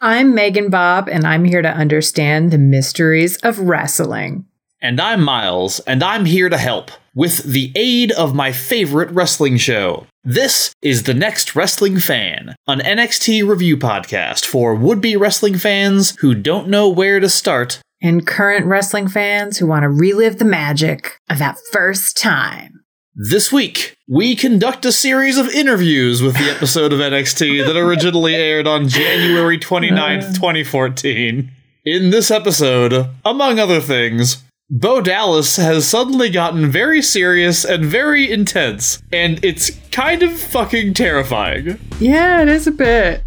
I'm Megan Bob, and I'm here to understand the mysteries of wrestling. And I'm Miles, and I'm here to help with the aid of my favorite wrestling show. This is The Next Wrestling Fan, an NXT review podcast for would be wrestling fans who don't know where to start, And current wrestling fans who want to relive the magic of that first time. This week, we conduct a series of interviews with the episode of NXT that originally aired on January 29th, uh. 2014. In this episode, among other things, Bo Dallas has suddenly gotten very serious and very intense, and it's kind of fucking terrifying. Yeah, it is a bit.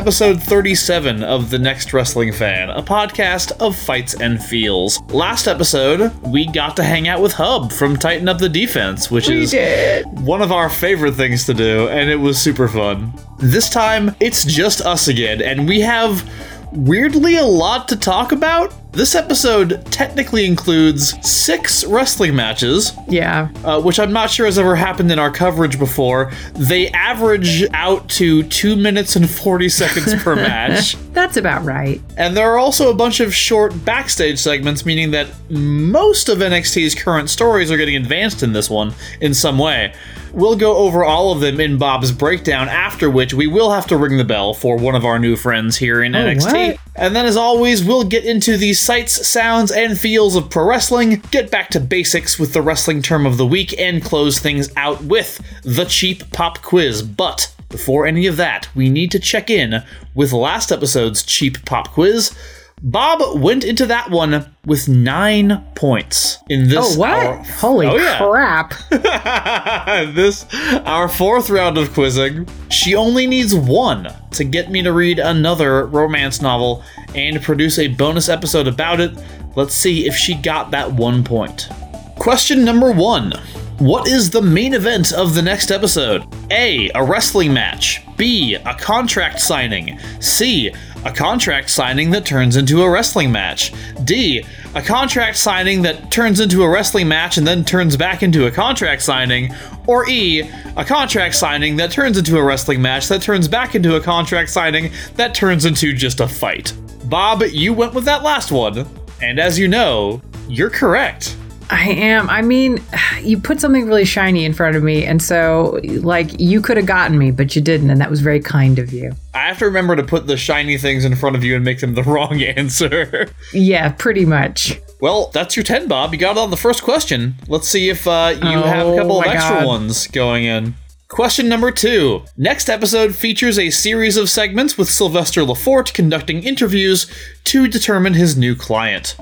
Episode 37 of The Next Wrestling Fan, a podcast of fights and feels. Last episode, we got to hang out with Hub from Tighten Up the Defense, which We is did. one of our favorite things to do, and it was super fun. This time, it's just us again, and we have weirdly a lot to talk about. This episode technically includes six wrestling matches, Yeah. uh, which I'm not sure has ever happened in our coverage before. They average out to 2 minutes and 40 seconds per match. That's about right. And there are also a bunch of short backstage segments, meaning that most of NXT's current stories are getting advanced in this one in some way. We'll go over all of them in Bob's breakdown, after which we will have to ring the bell for one of our new friends here in oh, NXT. what? And then, as always, we'll get into the sights, sounds, and feels of pro wrestling, get back to basics with the wrestling term of the week, and close things out with the cheap pop quiz. But before any of that, we need to check in with last episode's cheap pop quiz. Bob went into that one with nine points in this. Oh, what? our- Holy Oh, yeah. crap. this our fourth round of quizzing. She only needs one to get me to read another romance novel and produce a bonus episode about it. Let's see if she got that one point. Question number one. What is the main event of the next episode? A. A wrestling match. B. A contract signing. C. A contract signing that turns into a wrestling match. D. A contract signing that turns into a wrestling match and then turns back into a contract signing. Or E. A contract signing that turns into a wrestling match that turns back into a contract signing that turns into just a fight. Bob, you went with that last one. And as you know, you're correct. I am. I mean, you put something really shiny in front of me, and so, like, you could have gotten me, but you didn't, and that was very kind of you. I have to remember to put the shiny things in front of you and make them the wrong answer. Yeah, pretty much. well, that's your 10, Bob. You got it on the first question. Let's see if uh, you have a Oh couple of extra God. ones going in. Question number two. Next episode features a series of segments with Sylvester LeFort conducting interviews to determine his new client.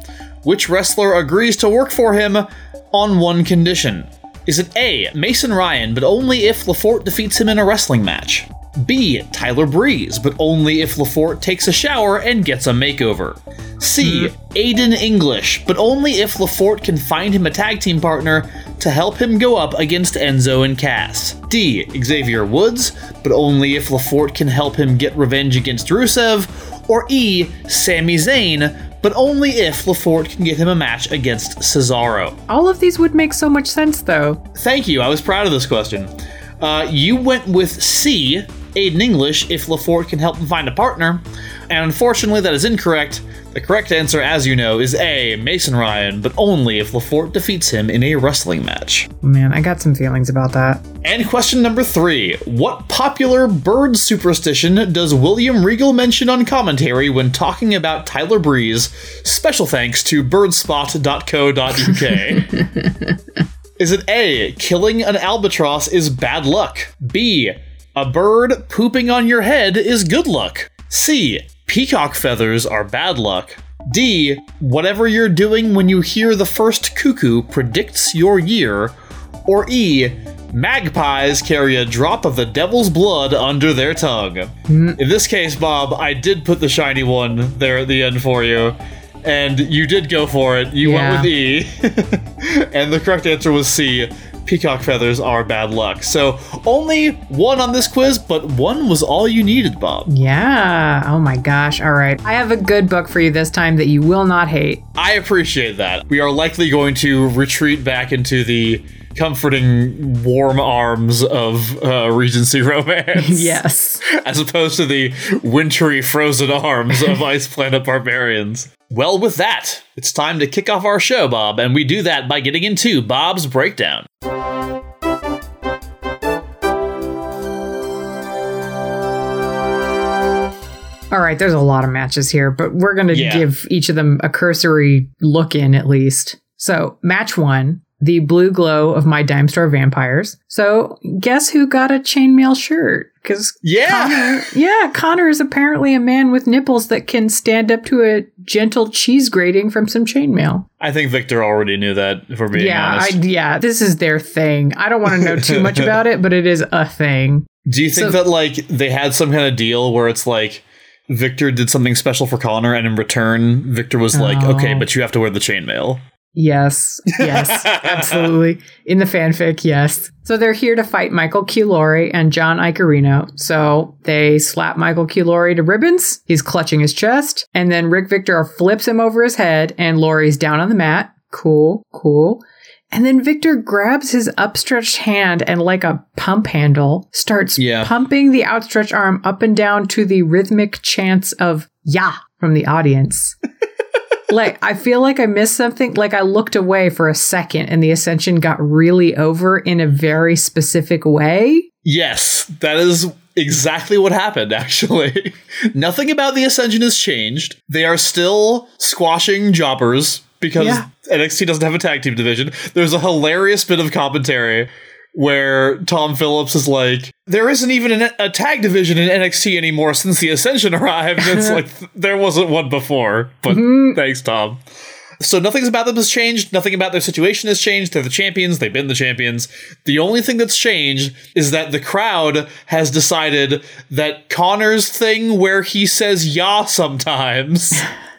Which wrestler agrees to work for him on one condition? Is it A. Mason Ryan, but only if LeFort defeats him in a wrestling match? B. Tyler Breeze, but only if LeFort takes a shower and gets a makeover. C. Hmm. Aiden English, but only if LeFort can find him a tag team partner to help him go up against Enzo and Cass. D. Xavier Woods, but only if LeFort can help him get revenge against Rusev. Or E. Sami Zayn, but only if LeFort can get him a match against Cesaro. All of these would make so much sense, though. Thank you. I was proud of this question. Uh, you went with C, Aiden English, if LeFort can help him find a partner. And unfortunately, that is incorrect. The correct answer, as you know, is A, Mason Ryan, but only if LeFort defeats him in a wrestling match. Man, I got some feelings about that. And question number three What popular bird superstition does William Regal mention on commentary when talking about Tyler Breeze? Special thanks to birdspot.co.uk. is it A, killing an albatross is bad luck? B, a bird pooping on your head is good luck? C, peacock feathers are bad luck? D, whatever you're doing when you hear the first cuckoo predicts your year? Or E, magpies carry a drop of the devil's blood under their tongue. Hmm. In this case, Bob, I did put the shiny one there at the end for you. And you did go for it. You Yeah. went with E. and the correct answer was C. peacock feathers are bad luck. So only one on this quiz, but one was all you needed, Bob. Yeah. Oh my gosh. All right. I have a good book for you this time that you will not hate. I appreciate that. We are likely going to retreat back into the comforting, warm arms of uh, Regency romance. Yes. As opposed to the wintry, frozen arms of Ice Planet barbarians. Well, with that, it's time to kick off our show, Bob, and we do that by getting into Bob's Breakdown. All right. There's a lot of matches here, but we're going to Yeah. give each of them a cursory look in at least. So, match one the blue glow of my dime store vampires. So, guess who got a chainmail shirt? Because Yeah! Konnor, yeah, Konnor is apparently a man with nipples that can stand up to a gentle cheese grating from some chainmail. I think Viktor already knew that, if we're being yeah, I, yeah, this is their thing. I don't want to know too much about it, but it is a thing. Do you think So- that, like, they had some kind of deal where it's like, Viktor did something special for Konnor, and in return, Viktor was like, Oh. okay, but you have to wear the chainmail. Yes, yes, absolutely. In the fanfic, yes. So they're here to fight Michael Q. And John Icarino. So they slap Michael Q. To ribbons. He's clutching his chest. And then Rick Victor flips him over his head, and Laurie's down on the mat. Cool, cool. And then Viktor grabs his upstretched hand and, like a pump handle, starts Yeah. pumping the outstretched arm up and down to the rhythmic chants of "Yeah" from the audience. like I feel like I missed something. Like I looked away for a second, and the ascension got really over in a very specific way. Yes, that is exactly what happened, actually. Nothing about the Ascension has changed. They are still squashing jobbers because Yeah. NXT doesn't have a tag team division. There's a hilarious bit of commentary where Tom Phillips is like, there isn't even an, a tag division in NXT anymore since the Ascension arrived. And it's like, there wasn't one before. But mm-hmm. thanks, Tom. So nothing's about them has changed. Nothing about their situation has changed. They're the champions. They've been the champions. The only thing that's changed is that the crowd has decided that Konnor's thing where he says "yeah" sometimes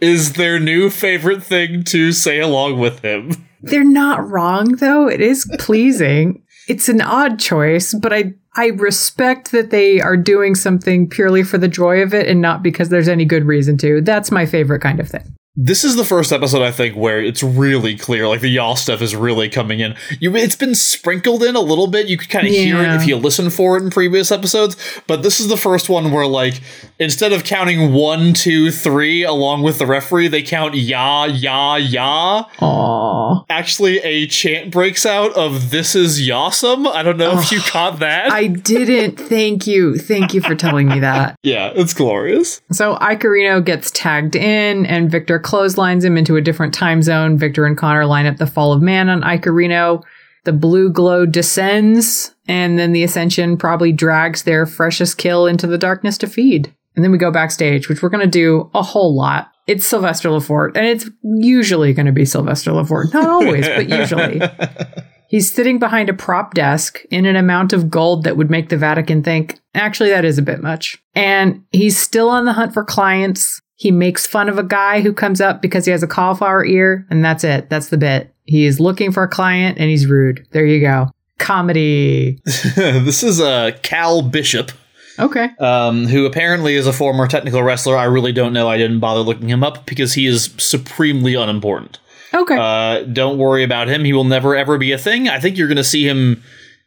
is their new favorite thing to say along with him. They're not wrong though. It is pleasing. it's an odd choice, but I I respect that they are doing something purely for the joy of it and not because there's any good reason to. That's my favorite kind of thing. This is the first episode I think where it's really clear, like the y'all stuff is really coming in. You, it's been sprinkled in a little bit. You could kind of hear it if you listen for it in previous episodes, but this is the first one where, like, instead of counting one, two, three along with the referee, they count ya, ya, ya. Aww. Actually, a chant breaks out of "This is yawesome." I don't know if you caught that. I didn't. Thank you. Thank you for telling me that. yeah, it's glorious. So Icarino gets tagged in, and Viktor clotheslines him into a different time zone. Viktor and Konnor line up the fall of man on Icarino. The blue glow descends, and then the Ascension probably drags their freshest kill into the darkness to feed. And then we go backstage, which we're going to do a whole lot. It's Sylvester Lefort, and it's usually going to be Sylvester Lefort. Not always, but usually. He's sitting behind a prop desk in an amount of gold that would make the Vatican think, actually, that is a bit much. And he's still on the hunt for clients. He makes fun of a guy who comes up because he has a cauliflower ear, and that's it. That's the bit. He is looking for a client and he's rude. There you go. Comedy. this is uh, Cal Bishop. Okay. um, who apparently is a former technical wrestler. I really don't know. I didn't bother looking him up because he is supremely unimportant. Okay. Uh, don't worry about him. He will never ever be a thing. I think you're going to see him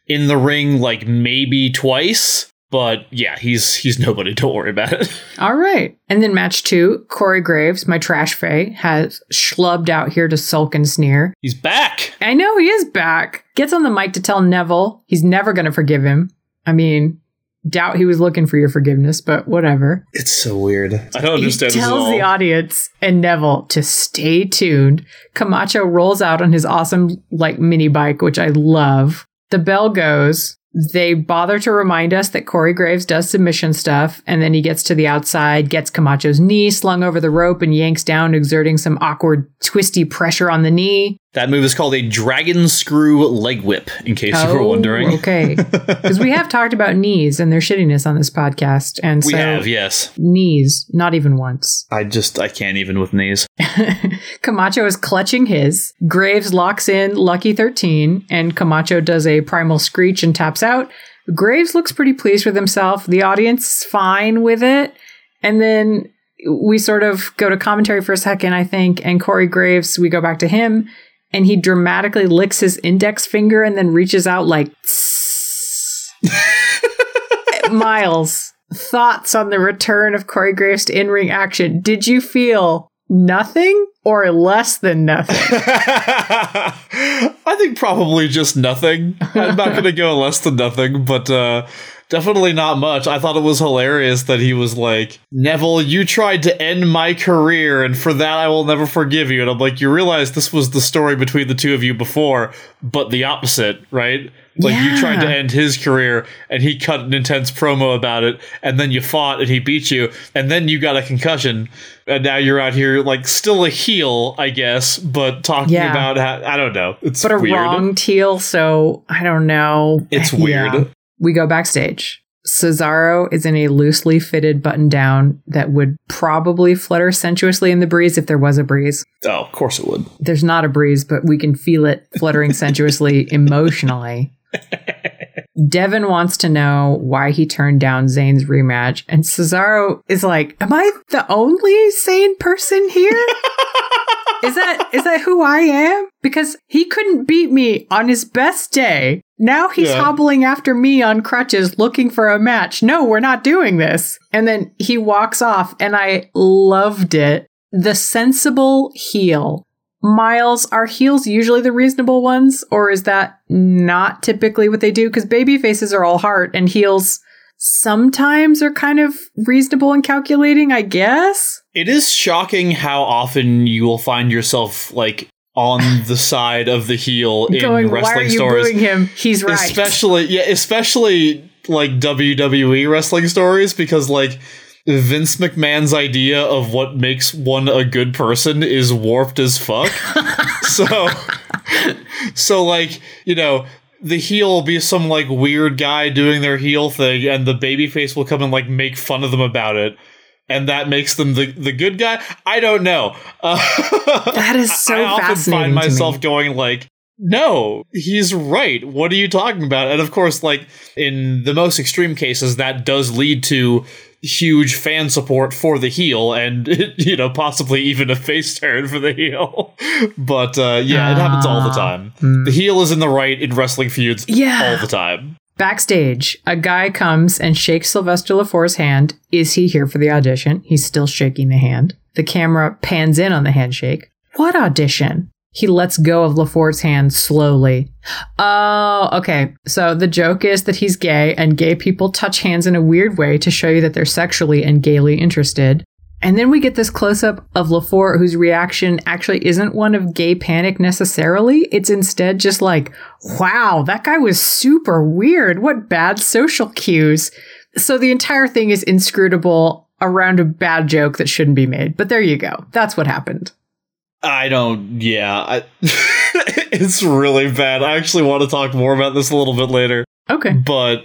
in the ring like maybe twice, but yeah, he's he's nobody. Don't worry about it. All right. And then match two Corey Graves, my trash fay, has schlubbed out here to sulk and sneer. he's back. I know he is back. Gets on the mic to tell Neville he's never going to forgive him. I mean, doubt he was looking for your forgiveness, but whatever. It's so weird. I don't understand he this at tells all. the audience and Neville to stay tuned. Camacho rolls out on his awesome like mini bike, which I love. The bell goes. They bother to remind us that Corey Graves does submission stuff, and then he gets to the outside, gets Camacho's knee slung over the rope, and yanks down, exerting some awkward, twisty pressure on the knee. That move is called a dragon screw leg whip, in case you were Oh, wondering. Okay. Because we have talked about knees and their shittiness on this podcast. And We so have, yes. knees, not even once. I just, I can't even with knees. Camacho is clutching his. Graves locks in Lucky 13, and Camacho does a primal screech and taps out. Graves looks pretty pleased with himself. The audience is fine with it. And then we sort of go to commentary for a second, I think, and Corey Graves, we go back to him, and he dramatically licks his index finger and then reaches out like. Miles, thoughts on the return of Corey Graves to in ring action? Did you feel nothing or less than nothing? I think probably just nothing. I'm not going to go less than nothing, but uh, definitely not much. I thought it was hilarious that he was like, Neville, you tried to end my career, and for that I will never forgive you. And I'm like, you realize this was the story between the two of you before, but the opposite, right? Like you tried to end his career and he cut an intense promo about it and then you fought and he beat you and then you got a concussion and now you're out here like still a heel, I guess, but talking Yeah. about how I don't know. It's but a weird. wrong teal, so I don't know. It's Yeah. We go backstage. Cesaro is in a loosely fitted button down that would probably flutter sensuously in the breeze if there was a breeze. Oh, of course it would. There's not a breeze, but we can feel it fluttering sensuously emotionally. Devin wants to know why he turned down Zayn's rematch, and Cesaro is like, "Am I the only sane person here? is that is that who I am? Because he couldn't beat me on his best day. Now he's Yeah. hobbling after me on crutches looking for a match. No, we're not doing this." And then he walks off, and I loved it. The sensible heel Miles, are heels usually the reasonable ones, or is that not typically what they do? Because baby faces are all heart, and heels sometimes are kind of reasonable and calculating, I guess. It is shocking how often you will find yourself like on the side of the heel in Going, why are wrestling you stories. booing him? He's right. Especially yeah, especially like WWE wrestling stories because like Vince McMahon's idea of what makes one a good person is warped as fuck. so so like, you know, the heel will be some like weird guy doing their heel thing and the babyface will come and like make fun of them about it. And that makes them the, the good guy. I don't know. Uh, That is so I often fascinating find myself going like, no, he's right. What are you talking about? And of course, like in the most extreme cases, that does lead to huge fan support for the heel and you know possibly even a face turn for the heel but uh yeah it happens all the Ah, time hmm. the heel is in the right in wrestling feuds Yeah. all the time Backstage, a guy comes and shakes Sylvester LeFort's hand. Is he here for the audition? He's still shaking the hand. The camera pans in on the handshake. What audition? He lets go of LeFort's hand slowly. Oh, okay. So the joke is that he's gay and gay people touch hands in a weird way to show you that they're sexually and gaily interested. And then we get this close up of LeFort, whose reaction actually isn't one of gay panic necessarily. It's instead just like, wow, that guy was super weird. What bad social cues. So the entire thing is inscrutable around a bad joke that shouldn't be made. But there you go. That's what happened. i don't yeah I, it's really bad i actually want to talk more about this a little bit later Okay. but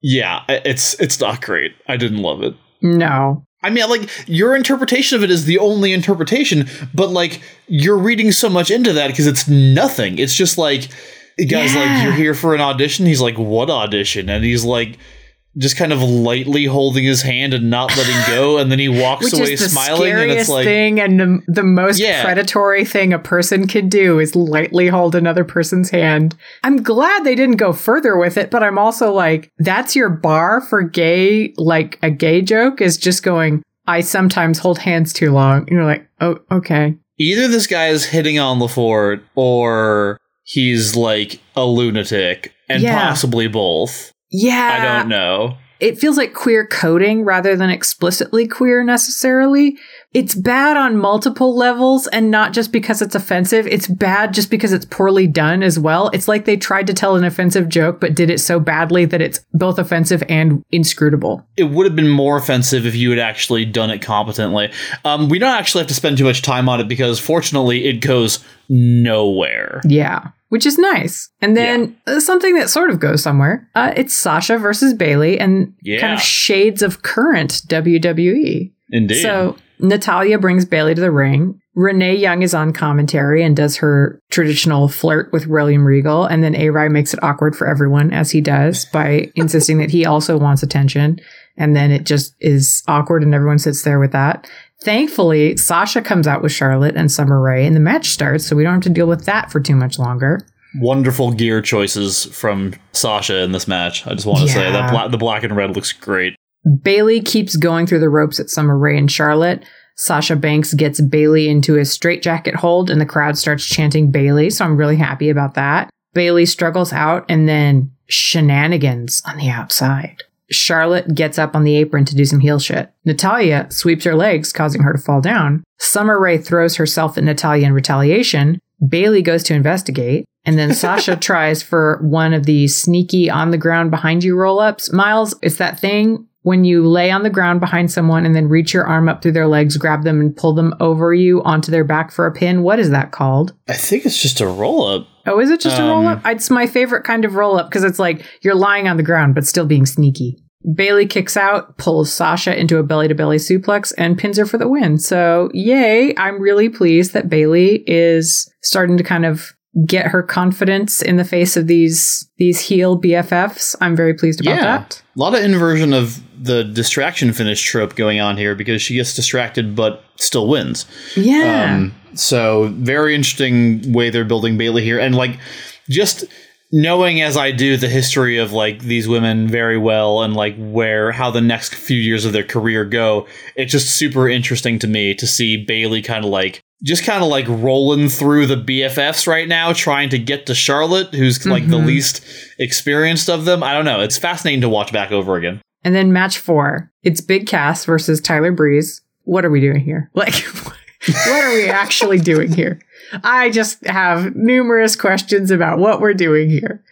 yeah it's it's not great i didn't love it No. I mean, like your interpretation of it is the only interpretation, but like you're reading so much into that because it's nothing. It's just like, guys, like you're here for an audition. He's like, what audition? And he's like, just kind of lightly holding his hand and not letting go, and then he walks Which away is the smiling, and scariest it's like, thing and the, the most Yeah. predatory thing a person could do is lightly hold another person's hand. I'm glad they didn't go further with it, but I'm also like, that's your bar for gay, like a gay joke is just going, I sometimes hold hands too long. And you're like, oh, okay. either this guy is hitting on LeFort or he's like a lunatic, and Yeah. possibly both. Yeah. I don't know. it feels like queer coding rather than explicitly queer necessarily. It's bad on multiple levels and not just because it's offensive. It's bad just because it's poorly done as well. It's like they tried to tell an offensive joke, but did it so badly that it's both offensive and inscrutable. It would have been more offensive if you had actually done it competently. Um, we don't actually have to spend too much time on it because fortunately it goes nowhere. Yeah which is nice. And then yeah. something that sort of goes somewhere. Uh, it's Sasha versus Bayley and yeah. kind of shades of current WWE. Indeed. So Natalya brings Bayley to the ring. Renee Young is on commentary and does her traditional flirt with William Regal. And then A makes it awkward for everyone, as he does, by insisting that he also wants attention. And then it just is awkward and everyone sits there with that. Thankfully, Sasha comes out with Charlotte and Summer Rae and the match starts, so we don't have to deal with that for too much longer. Wonderful gear choices from Sasha in this match. I just want to yeah. say that bla- the black and red looks great. Bayley keeps going through the ropes at Summer Rae and Charlotte. Sasha Banks gets Bayley into his straitjacket hold and the crowd starts chanting Bayley. so I'm really happy about that. Bayley struggles out and then shenanigans on the outside. Charlotte gets up on the apron to do some heel shit. Natalya sweeps her legs, causing her to fall down. Summer Rae throws herself at Natalya in retaliation. Bayley goes to investigate. And then Sasha tries for one of the sneaky on the ground behind you roll ups. Miles, it's that thing when you lay on the ground behind someone and then reach your arm up through their legs, grab them, and pull them over you onto their back for a pin. What is that called? I think it's just a roll up. Oh, is it just um, a roll up? It's my favorite kind of roll up because it's like you're lying on the ground but still being sneaky. Bayley kicks out, pulls Sasha into a belly to belly suplex, and pins her for the win. So, yay! I'm really pleased that Bayley is starting to kind of get her confidence in the face of these these heel BFFs. I'm very pleased about yeah. that. A lot of inversion of the distraction finish trope going on here because she gets distracted but still wins. Yeah. Um, so very interesting way they're building Bayley here, and like just knowing as I do the history of like these women very well and like where how the next few years of their career go, it's just super interesting to me to see Bayley kind of like just kind of like rolling through the BFFs right now, trying to get to Charlotte, who's like mm-hmm. the least experienced of them. I don't know. It's fascinating to watch back over again. And then match four, it's Big Cass versus Tyler Breeze. What are we doing here? Like, what are we actually doing here? I just have numerous questions about what we're doing here.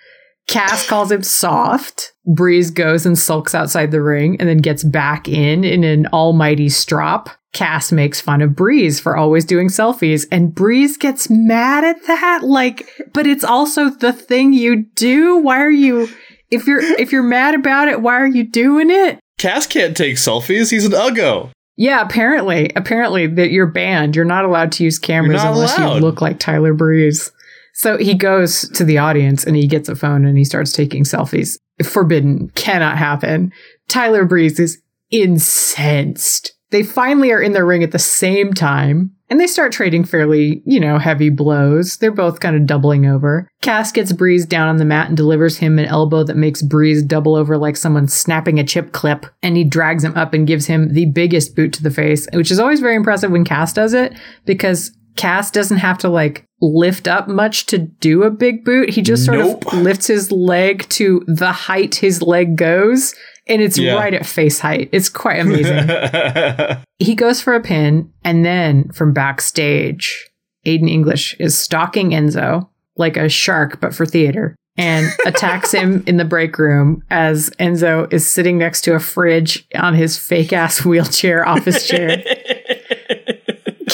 Cass calls him soft. Breeze goes and sulks outside the ring and then gets back in in an almighty strop. Cass makes fun of Breeze for always doing selfies, and Breeze gets mad at that. Like, but it's also the thing you do. Why are you, if you're if you're mad about it, why are you doing it? Cass can't take selfies. He's an uggo. Yeah, apparently, apparently that you're banned. You're not allowed to use cameras unless allowed. you look like Tyler Breeze. So he goes to the audience and he gets a phone and he starts taking selfies. Forbidden, cannot happen. Tyler Breeze is incensed. They finally are in the ring at the same time and they start trading fairly, you know, heavy blows. They're both kind of doubling over. Cass gets Breeze down on the mat and delivers him an elbow that makes Breeze double over like someone snapping a chip clip. And he drags him up and gives him the biggest boot to the face, which is always very impressive when Cass does it because Cass doesn't have to like lift up much to do a big boot. He just sort nope. of lifts his leg to the height his leg goes and it's yeah. right at face height. It's quite amazing. he goes for a pin, and then from backstage, Aiden English is stalking Enzo like a shark, but for theater, and attacks him in the break room as Enzo is sitting next to a fridge on his fake ass wheelchair office chair.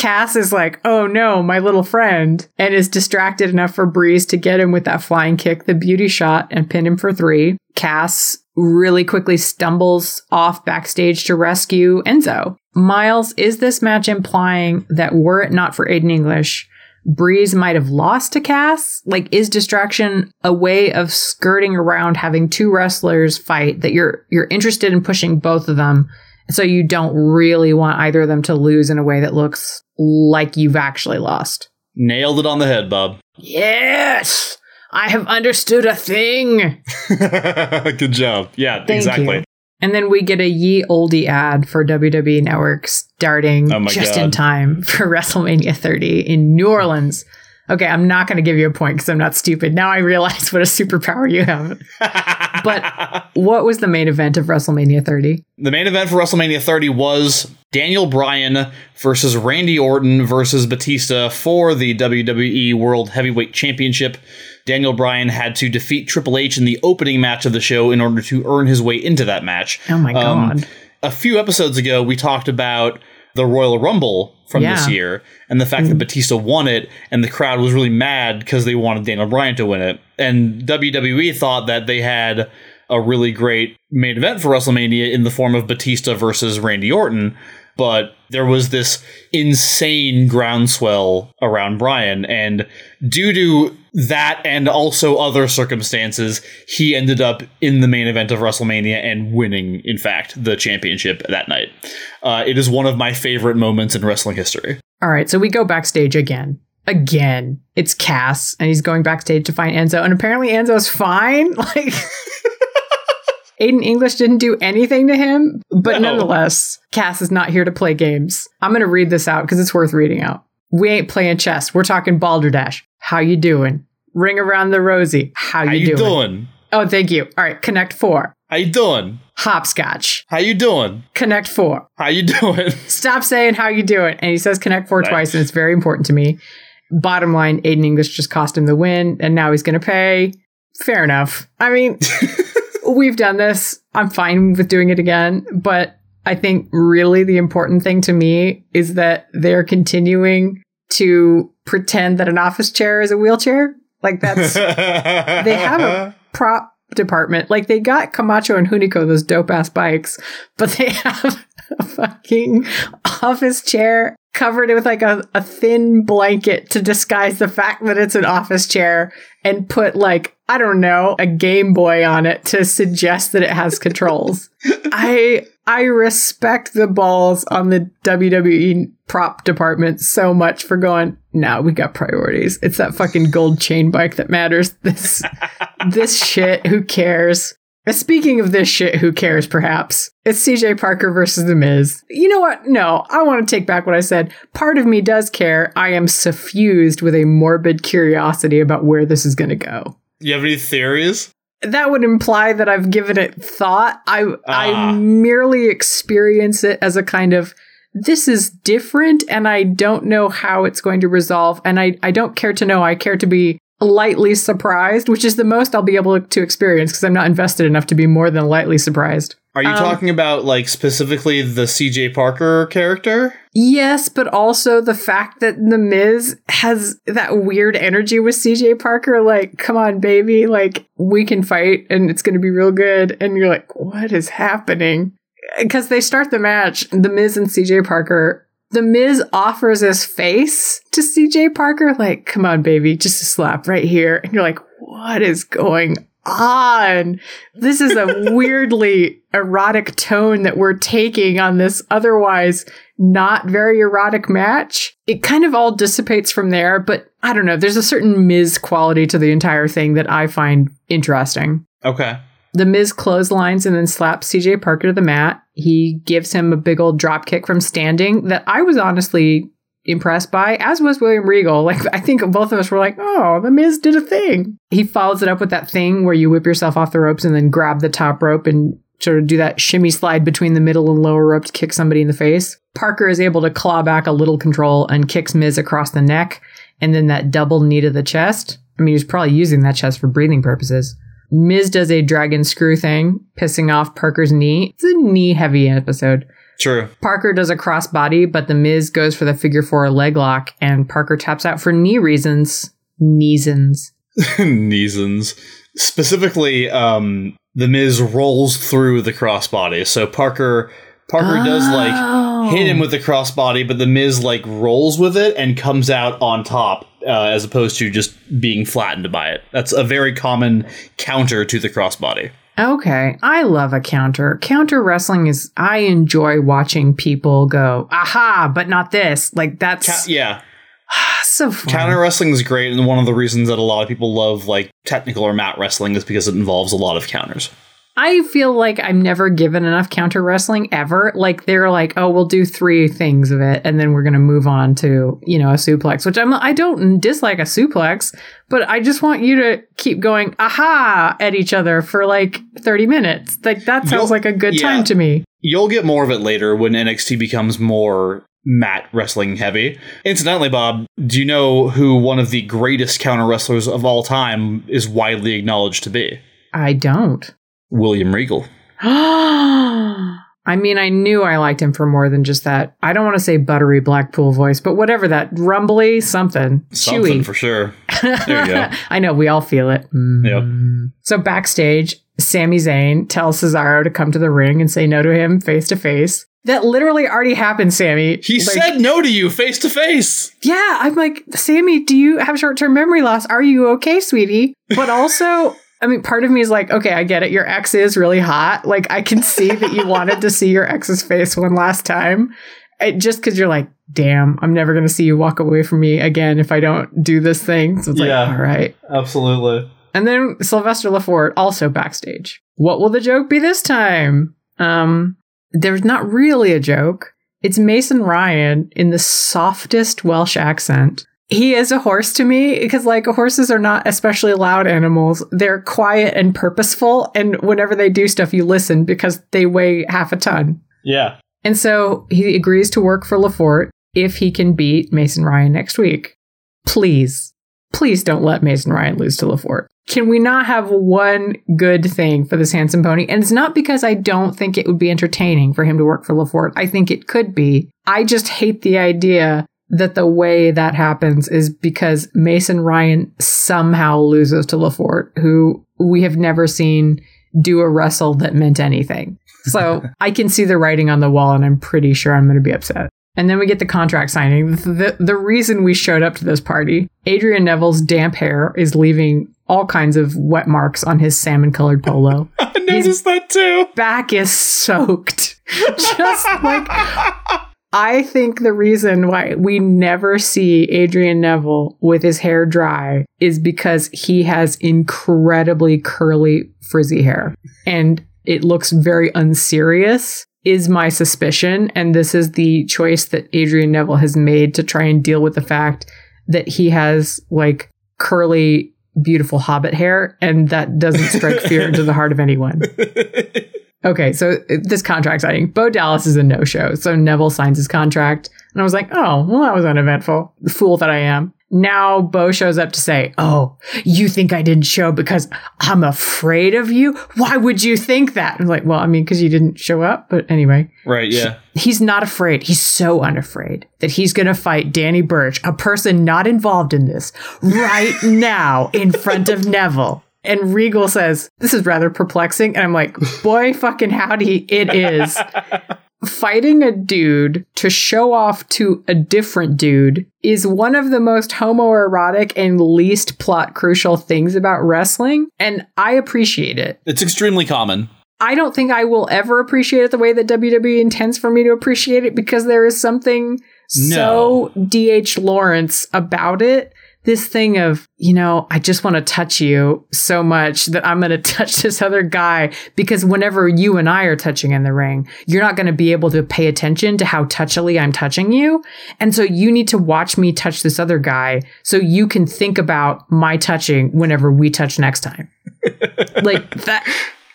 Cass is like, oh no, my little friend, and is distracted enough for Breeze to get him with that flying kick, the beauty shot, and pin him for three. Cass really quickly stumbles off backstage to rescue Enzo. Miles, is this match implying that were it not for Aiden English, Breeze might have lost to Cass? Like, is distraction a way of skirting around having two wrestlers fight that you're you're interested in pushing both of them, so you don't really want either of them to lose in a way that looks like you've actually lost? Nailed it on the head, Bob. Yes. I have understood a thing. Good job. Yeah, Thank exactly. You. And then we get a ye oldie ad for WWE Network starting oh just God. in time for WrestleMania 30 in New Orleans. Okay, I'm not going to give you a point because I'm not stupid. Now I realize what a superpower you have. but what was the main event of WrestleMania 30? The main event for WrestleMania 30 was Daniel Bryan versus Randy Orton versus Batista for the WWE World Heavyweight Championship. Daniel Bryan had to defeat Triple H in the opening match of the show in order to earn his way into that match. Oh my Um, God. a few episodes ago, we talked about the Royal Rumble from this Yeah. Mm-hmm. year and the fact that Batista won it, and the crowd was really mad because they wanted Daniel Bryan to win it. And WWE thought that they had a really great main event for WrestleMania in the form of Batista versus Randy Orton. But there was this insane groundswell around Bryan, and due to that and also other circumstances, he ended up in the main event of WrestleMania and winning, in fact, the championship that night. Uh, it is one of my favorite moments in wrestling history. All right, so we go backstage again. Again. It's Cass, and he's going backstage to find Enzo, and apparently Enzo's fine. Like, Aiden English didn't do anything to him, but No. nonetheless, Cass is not here to play games. I'm going to read this out because it's worth reading out. We ain't playing chess. We're talking balderdash. How you doing? Ring around the rosy. How you, How you doing? doing? Oh, thank you. All right, connect four. How you doing? Hopscotch. How you doing? Connect four. How you doing? Stop saying how you doing. And he says connect four Nice. twice, and it's very important to me. Bottom line, Aiden English just cost him the win, and now he's going to pay. Fair enough. I mean, we've done this. I'm fine with doing it again, but I think really the important thing to me is that they're continuing to pretend that an office chair is a wheelchair. Like that's they have a prop department. Like they got Camacho and Hunico, those dope ass bikes, but they have a fucking office chair covered with like a, a thin blanket to disguise the fact that it's an office chair and put like, I don't know, a Game Boy on it to suggest that it has controls. I I respect the balls on the WWE prop department so much for going, no, we got priorities. It's that fucking gold chain bike that matters. This this shit, who cares? Speaking of this shit, who cares, perhaps? It's CJ Parker versus The Miz. You know what? No, I want to take back what I said. Part of me does care. I am suffused with a morbid curiosity about where this is going to go. You have any theories? That would imply that I've given it thought. I I Ah. merely experience it as a kind of this is different and I don't know how it's going to resolve and I, I don't care to know. I care to be lightly surprised, which is the most I'll be able to experience because I'm not invested enough to be more than lightly surprised. Are you Um, talking about like specifically the CJ Parker character? Yes, but also the fact that The Miz has that weird energy with CJ Parker. Like, come on, baby. Like, we can fight and it's going to be real good. And you're like, what is happening? Because they start the match, The Miz and CJ Parker. The Miz offers his face to CJ Parker. Like, come on, baby. Just a slap right here. And you're like, what is going on? This is a weirdly erotic tone that we're taking on this otherwise not very erotic match. It kind of all dissipates from there, but I don't know. There's a certain Miz quality to the entire thing that I find interesting. Okay. The Miz clotheslines and then slaps CJ Parker to the mat. He gives him a big old drop kick from standing that I was honestly impressed by, as was William Regal. Like, I think both of us were like, oh, The Miz did a thing. He follows it up with that thing where you whip yourself off the ropes and then grab the top rope and sort of do that shimmy slide between the middle and lower rope to kick somebody in the face. Parker is able to claw back a little control and kicks Miz across the neck and then that double knee to the chest. I mean, he was probably using that chest for breathing purposes. Miz does a dragon screw thing, pissing off Parker's knee. It's a knee heavy episode. True. Parker does a crossbody, but the Miz goes for the figure four leg lock, and Parker taps out for knee reasons. Kneesons. Neesons. Specifically, um, the Miz rolls through the crossbody. So Parker Parker does like Oh. hit him with the crossbody, but the Miz like rolls with it and comes out on top, uh, as opposed to just being flattened by it. That's a very common counter to the crossbody. Okay, I love a counter. Counter wrestling is I enjoy watching people go, aha, but not this. Like that's Ca- yeah, so fun. counter wrestling is great, and one of the reasons that a lot of people love like technical or mat wrestling is because it involves a lot of counters. I feel like I'm never given enough counter wrestling ever. Like they're like, oh, we'll do three things of it, and then we're gonna move on to you know a suplex. Which I'm I don't dislike a suplex, but I just want you to keep going aha at each other for like 30 minutes. Like that sounds You'll- like a good yeah. time to me. You'll get more of it later when NXT becomes more mat wrestling heavy. Incidentally, Bob, do you know who one of the greatest counter wrestlers of all time is widely acknowledged to be? I don't. William Regal. I mean, I knew I liked him for more than just that. I don't want to say buttery Blackpool voice, but whatever that rumbly something, Something chewy. for sure. There you go. I know we all feel it. Mm. So backstage, Sami Zayn tells Cesaro to come to the ring and say no to him face to face. That literally already happened, Sami. He Like, said no to you face to face. yeah, I'm like, Sami, do you have short term memory loss? Are you okay, sweetie? But also, I mean, part of me is like, okay, I get it. Your ex is really hot. Like, I can see that you wanted to see your ex's face one last time. It, just because you're like, damn, I'm never going to see you walk away from me again if I don't do this thing. So it's Yeah. like, all right. Absolutely. And then Sylvester LeFort also backstage. What will the joke be this time? Um, there's not really a joke. It's Mason Ryan in the softest Welsh accent. He is a horse to me because, like, horses are not especially loud animals. They're quiet and purposeful. And whenever they do stuff, you listen because they weigh half a ton. Yeah. And so he agrees to work for LeFort if he can beat Mason Ryan next week. Please, please don't let Mason Ryan lose to LeFort. Can we not have one good thing for this handsome pony? And it's not because I don't think it would be entertaining for him to work for LeFort. I think it could be. I just hate the idea that the way that happens is because Mason Ryan somehow loses to LeFort, who we have never seen do a wrestle that meant anything. So I can see the writing on the wall, and I'm pretty sure I'm going to be upset. And then we get the contract signing. The, the reason we showed up to this party, Adrian Neville's damp hair is leaving all kinds of wet marks on his salmon colored polo. I noticed that too. Back is soaked. Just like I think the reason why we never see Adrian Neville with his hair dry is because he has incredibly curly, frizzy hair. And it looks very unserious, is my suspicion. And this is the choice that Adrian Neville has made to try and deal with the fact that he has like curly, beautiful hobbit hair. And that doesn't strike fear into the heart of anyone. Okay, so uh, this contract signing, Bo Dallas is a no show. So Neville signs his contract. And I was like, oh, well, that was uneventful. The fool that I am. Now Bo shows up to say, oh, you think I didn't show because I'm afraid of you? Why would you think that? I'm like, well, I mean, because you didn't show up. But anyway, right, yeah. he's not afraid. He's so unafraid that he's going to fight Danny Burch, a person not involved in this, right now in front of Neville. And Regal says, This is rather perplexing. And I'm like, Boy, fucking howdy, it is. Fighting a dude to show off to a different dude is one of the most homoerotic and least plot crucial things about wrestling. And I appreciate it. It's extremely common. I don't think I will ever appreciate it the way that WWE intends for me to appreciate it because there is something so DH Lawrence about it. This thing of, you know, I just want to touch you so much that I'm going to touch this other guy because whenever you and I are touching in the ring, you're not going to be able to pay attention to how touchily I'm touching you. And so you need to watch me touch this other guy so you can think about my touching whenever we touch next time. like that.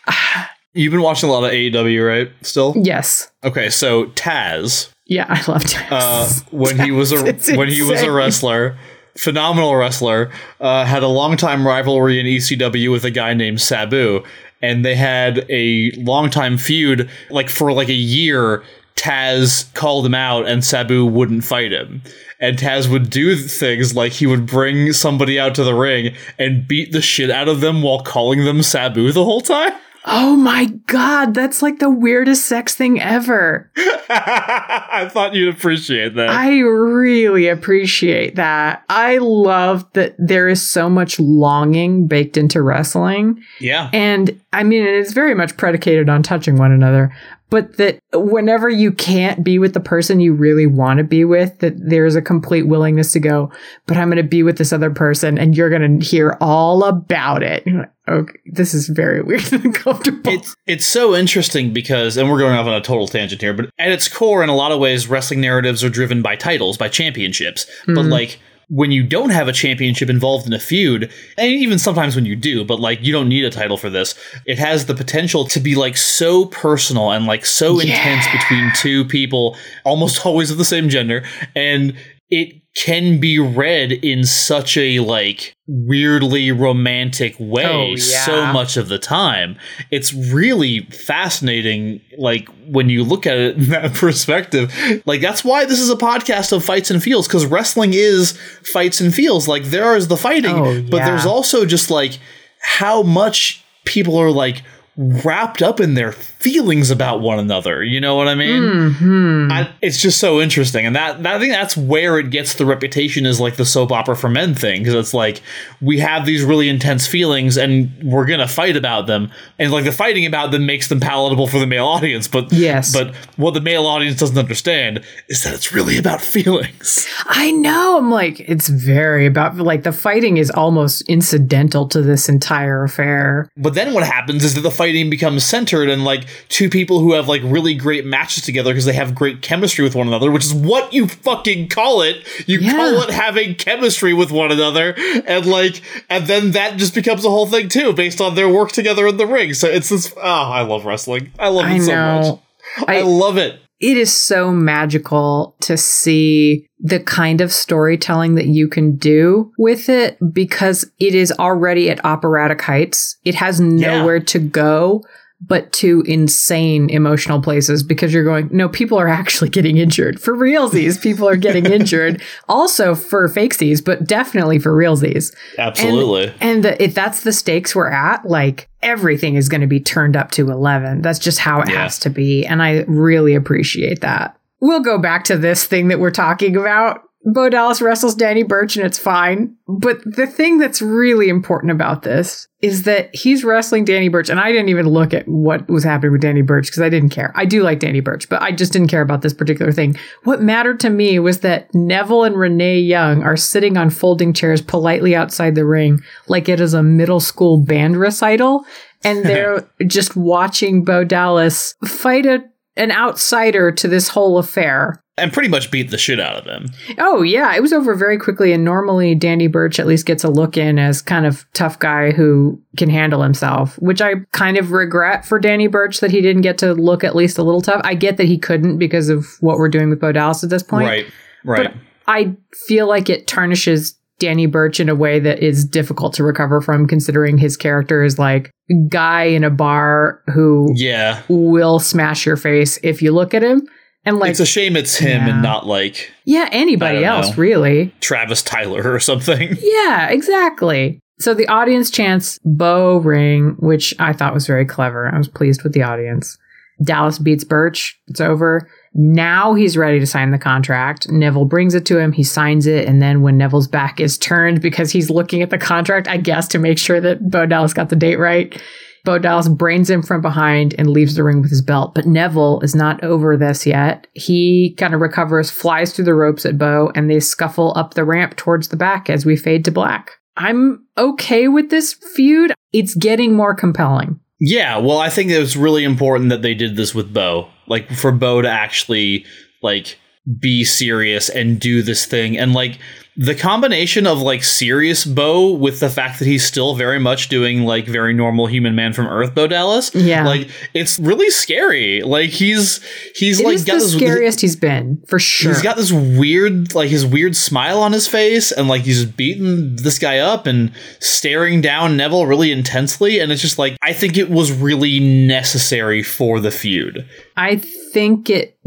You've been watching a lot of AEW, right? Still? Yes. Okay, so Taz, Yeah, I love Taz. uh, when he was a when he was a wrestler, phenomenal wrestler, uh, had a longtime rivalry in ECW with a guy named Sabu, and they had a longtime feud. Like for like a year, Taz called him out, and Sabu wouldn't fight him. And Taz would do things like he would bring somebody out to the ring and beat the shit out of them while calling them Sabu the whole time. oh my god, that's like the weirdest sex thing ever. I thought you'd appreciate that. I really appreciate that. I love that there is so much longing baked into wrestling. yeah. And I mean, it's very much predicated on touching one another. But that whenever you can't be with the person you really want to be with, that there's a complete willingness to go, but I'm going to be with this other person and you're going to hear all about it. Like, okay, this is very weird and uncomfortable. It's it's so interesting because, and we're going off on a total tangent here, but at its core, in a lot of ways, wrestling narratives are driven by titles, by championships. Mm-hmm. But like when you don't have a championship involved in a feud, and even sometimes when you do, but like you don't need a title for this, it has the potential to be like so personal and like so yeah. intense between two people, almost always of the same gender, and it can be read in such a like weirdly romantic way oh, yeah. so much of the time. It's really fascinating like when you look at it in that perspective. Like that's why this is a podcast of fights and feels cuz wrestling is fights and feels. Like there is the fighting, oh, yeah. but there's also just like how much people are like wrapped up in their feelings about one another. You know what I mean? Mm-hmm. I, it's just so interesting, and that, that I think that's where it gets the reputation as like the soap opera for men thing because it's like we have these really intense feelings and we're gonna fight about them, and like the fighting about them makes them palatable for the male audience. But yes, but what the male audience doesn't understand is that it's really about feelings. I know. I'm like it's very about like the fighting is almost incidental to this entire affair. But then what happens is that the fighting becomes centered and like two people who have like really great matches together because they have great chemistry with one another, which is what you fucking call it. You yeah. call it having chemistry with one another, and like, and then that just becomes a whole thing too, based on their work together in the ring. So it's this. Oh, I love wrestling. I love it I so much. I, I love it. It is so magical to see the kind of storytelling that you can do with it because it is already at operatic heights. It has nowhere yeah. to go but to insane emotional places because you're going, no, people are actually getting injured. For realsies, people are getting injured. Also for fakesies, but definitely for realsies. Absolutely. And, and the, if that's the stakes we're at, like everything is going to be turned up to 11. That's just how it yeah. has to be. And I really appreciate that. We'll go back to this thing that we're talking about Bo Dallas wrestles Danny Burch and it's fine. But the thing that's really important about this is that he's wrestling Danny Burch. And I didn't even look at what was happening with Danny Burch because I didn't care. I do like Danny Burch, but I just didn't care about this particular thing. What mattered to me was that Neville and Renee Young are sitting on folding chairs politely outside the ring like it is a middle school band recital. And they're just watching Bo Dallas fight a, an outsider to this whole affair and pretty much beat the shit out of him. Oh yeah, it was over very quickly. And normally Danny Burch at least gets a look in as kind of tough guy who can handle himself, which I kind of regret for Danny Burch that he didn't get to look at least a little tough. I get that he couldn't because of what we're doing with Bo Dallas at this point. Right. Right. But I feel like it tarnishes Danny Burch in a way that is difficult to recover from considering his character is like guy in a bar who yeah will smash your face if you look at him. And like, it's a shame it's him yeah. and not like yeah anybody else know, really Travis Tyler or something. Yeah, exactly. So the audience chants "Bo Ring," which I thought was very clever. I was pleased with the audience. Dallas beats Burch. It's over. Now he's ready to sign the contract. Neville brings it to him. He signs it. And then when Neville's back is turned because he's looking at the contract, I guess to make sure that Bo Dallas got the date right, Bo Dallas brains him from behind and leaves the ring with his belt. But Neville is not over this yet. He kind of recovers, flies through the ropes at Bo, and they scuffle up the ramp towards the back as we fade to black. I'm okay with this feud. It's getting more compelling. Yeah, well, I think it was really important that they did this with Bo. Like for Bo to actually like be serious and do this thing and like the combination of like serious Bo with the fact that he's still very much doing like very normal human man from Earth Bo Dallas. Yeah. Like it's really scary. Like he's he's it like got the this, scariest he's been for sure. He's got this weird like his weird smile on his face and like he's beating this guy up and staring down Neville really intensely and it's just like I think it was really necessary for the feud. I think it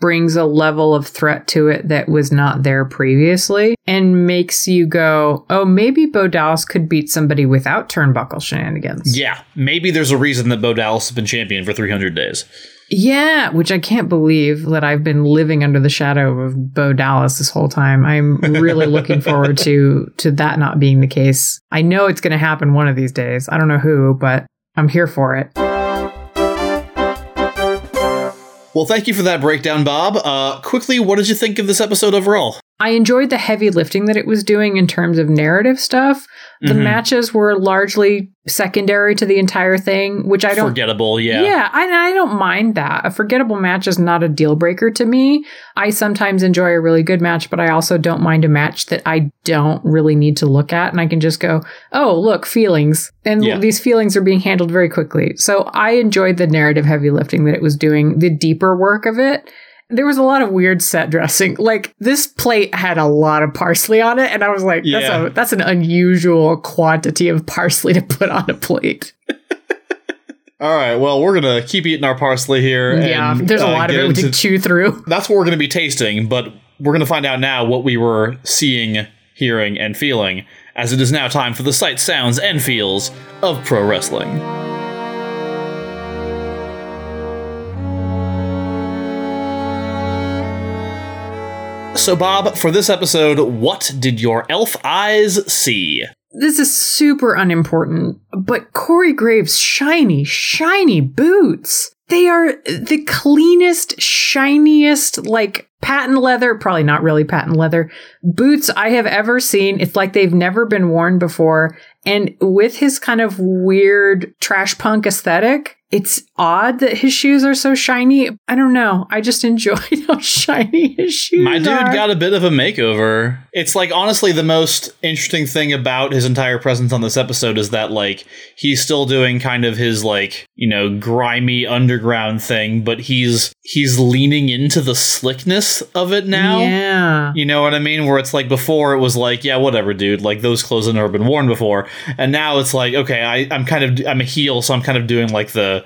brings a level of threat to it that was not there previously and makes you go, oh, maybe Bo Dallas could beat somebody without turnbuckle shenanigans. Yeah, maybe there's a reason that Bo Dallas has been champion for 300 days. Yeah, which I can't believe that I've been living under the shadow of Bo Dallas this whole time. I'm really looking forward to to that not being the case. I know it's going to happen one of these days. I don't know who, but I'm here for it. Well, thank you for that breakdown, Bob. Uh, quickly, what did you think of this episode overall? I enjoyed the heavy lifting that it was doing in terms of narrative stuff. The Mhm. matches were largely secondary to the entire thing, which I don't Forgettable, yeah. Yeah, I, I don't mind that. A forgettable match is not a deal breaker to me. I sometimes enjoy a really good match, but I also don't mind a match that I don't really need to look at. And I can just go, oh, look, feelings. And Yeah. these feelings are being handled very quickly. So I enjoyed the narrative heavy lifting that it was doing, the deeper work of it. There was a lot of weird set dressing. Like this plate had a lot of parsley on it, and I was like, "That's Yeah. a that's an unusual quantity of parsley to put on a plate." All right, well, we're going to keep eating our parsley here. yeah, and, there's a uh, lot of it to chew through. That's what we're going to be tasting, but we're going to find out now what we were seeing, hearing, and feeling, as it is now time for the sights, sounds, and feels of pro wrestling. So, Bob, for this episode, what did your elf eyes see? This is super unimportant, but Corey Graves' shiny, shiny boots. They are the cleanest, shiniest, like patent leather, probably not really patent leather, boots I have ever seen. It's like they've never been worn before. And with his kind of weird trash punk aesthetic, it's odd that his shoes are so shiny. I don't know. I just enjoyed how shiny his shoes My dude are. got a bit of a makeover. It's like honestly the most interesting thing about his entire presence on this episode is that like he's still doing kind of his like, you know, grimy underground thing, but he's he's leaning into the slickness of it now. Yeah. You know what I mean? Where it's like before it was like, yeah, whatever, dude. Like those clothes have never been worn before, and now it's like, okay, I, I'm kind of I'm a heel, so I'm kind of doing like the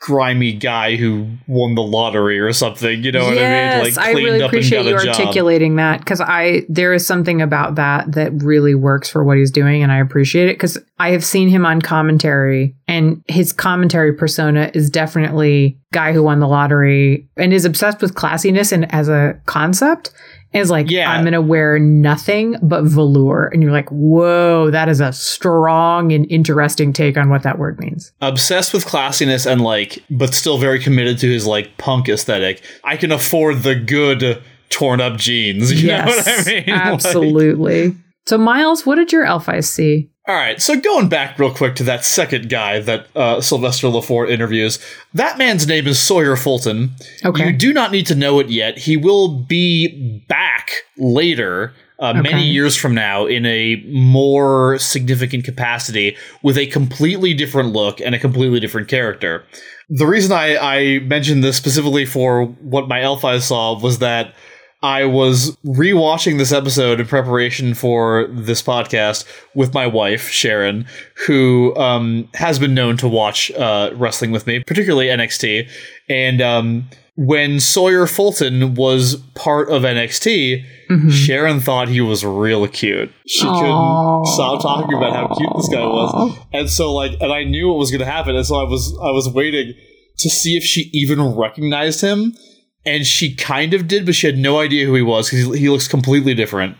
grimy guy who won the lottery or something. You know what I mean? yes, Like I really up and appreciate got you articulating that because I there is something about that that really works for what he's doing, and I appreciate it because I have seen him on commentary, and his commentary persona is definitely guy who won the lottery and is obsessed with classiness and as a concept. Is like, Yeah. I'm gonna wear nothing but velour, and you're like, whoa, that is a strong and interesting take on what that word means. obsessed with classiness and like but still very committed to his like punk aesthetic i can afford the good torn up jeans you know what i mean Like- absolutely. So, Miles, what did your elf eyes see? all right so going back real quick to that second guy that uh, sylvester lefort interviews that man's name is sawyer fulton Okay. you do not need to know it yet he will be back later uh, many years from now in a more significant capacity with a completely different look and a completely different character. The reason I, I mentioned this specifically for what my elf eyes saw was that I was rewatching this episode in preparation for this podcast with my wife, Sharon, who um, has been known to watch uh, wrestling with me, particularly NXT. And um, when Sawyer Fulton was part of NXT, Mhm. Sharon thought he was real cute. She Aw. couldn't stop talking about how cute this guy was. And so like and I knew what was gonna happen, and so I was I was waiting to see if she even recognized him. And she kind of did, but she had no idea who he was because he, he looks completely different.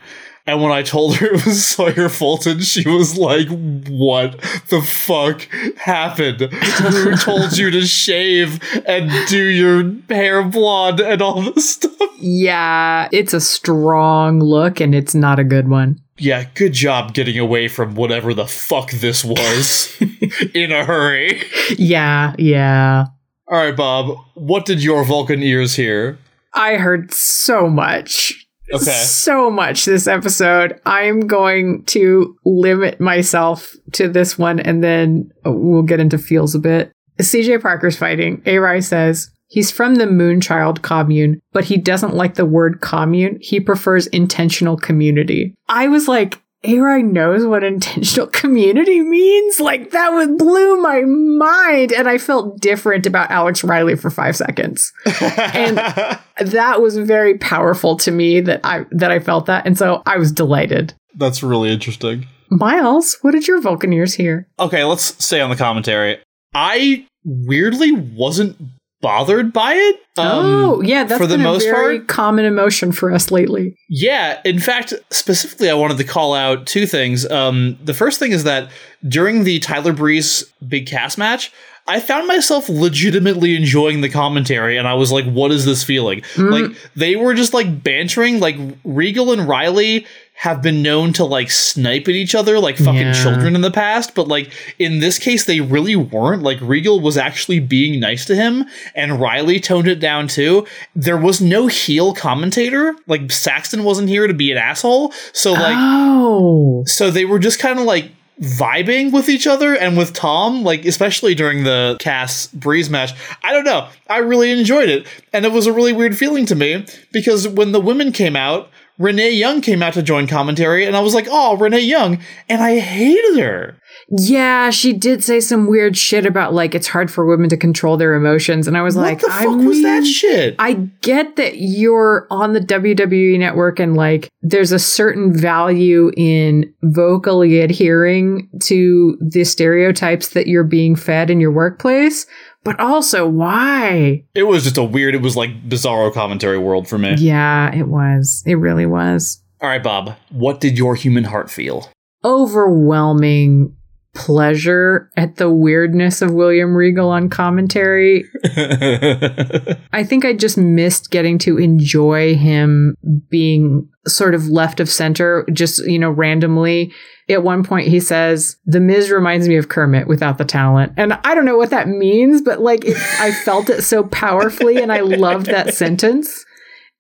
And when I told her it was Sawyer Fulton, she was like, What the fuck happened? Who told you to shave and do your hair blonde and all this stuff? Yeah, it's a strong look and it's not a good one. Yeah, good job getting away from whatever the fuck this was in a hurry. Yeah, yeah. All right, Bob, what did your Vulcan ears hear? I heard so much. Okay. So much this episode. I'm going to limit myself to this one and then we'll get into feels a bit. CJ Parker's fighting. A says he's from the Moonchild commune, but he doesn't like the word commune. He prefers intentional community. I was like, A-Ry knows what intentional community means. Like that would blew my mind, and I felt different about Alex Riley for five seconds. And- That was very powerful to me that I that I felt that, and so I was delighted. That's really interesting. Miles, what did your Vulcaneers hear? Okay, let's stay on the commentary. I weirdly wasn't bothered by it. Um, oh, yeah, that's for the been most a very part. common emotion for us lately. Yeah, in fact, specifically, I wanted to call out two things. Um, the first thing is that during the Tyler Breeze Big Cass match, I found myself legitimately enjoying the commentary, and I was like, "What is this feeling?" Like they were just like bantering. Like Regal and Riley have been known to like snipe at each other like fucking Yeah. children in the past, but like in this case, they really weren't. Like Regal was actually being nice to him, and Riley toned it down too. There was no heel commentator. Like Saxton wasn't here to be an asshole, so like oh, so they were just kind of like vibing with each other and with Tom, like especially during the Cass Breeze match. I don't know. I really enjoyed it. And it was a really weird feeling to me because when the women came out, Renee Young came out to join commentary, and I was like, oh, Renee Young. And I hated her. yeah, she did say some weird shit about like it's hard for women to control their emotions, and I was What like, the I fuck was that shit? I get that you're on the WWE network and like there's a certain value in vocally adhering to the stereotypes that you're being fed in your workplace, but also why? it was just a weird, it was like bizarro commentary world for me. Yeah, it was. It really was. All right, Bob, what did your human heart feel? Overwhelming pleasure at the weirdness of William Regal on commentary. I think I just missed getting to enjoy him being sort of left of center, just, you know, randomly. At one point, he says, The Miz reminds me of Kermit without the talent. And I don't know what that means, but like, it, I felt it so powerfully and I loved that sentence.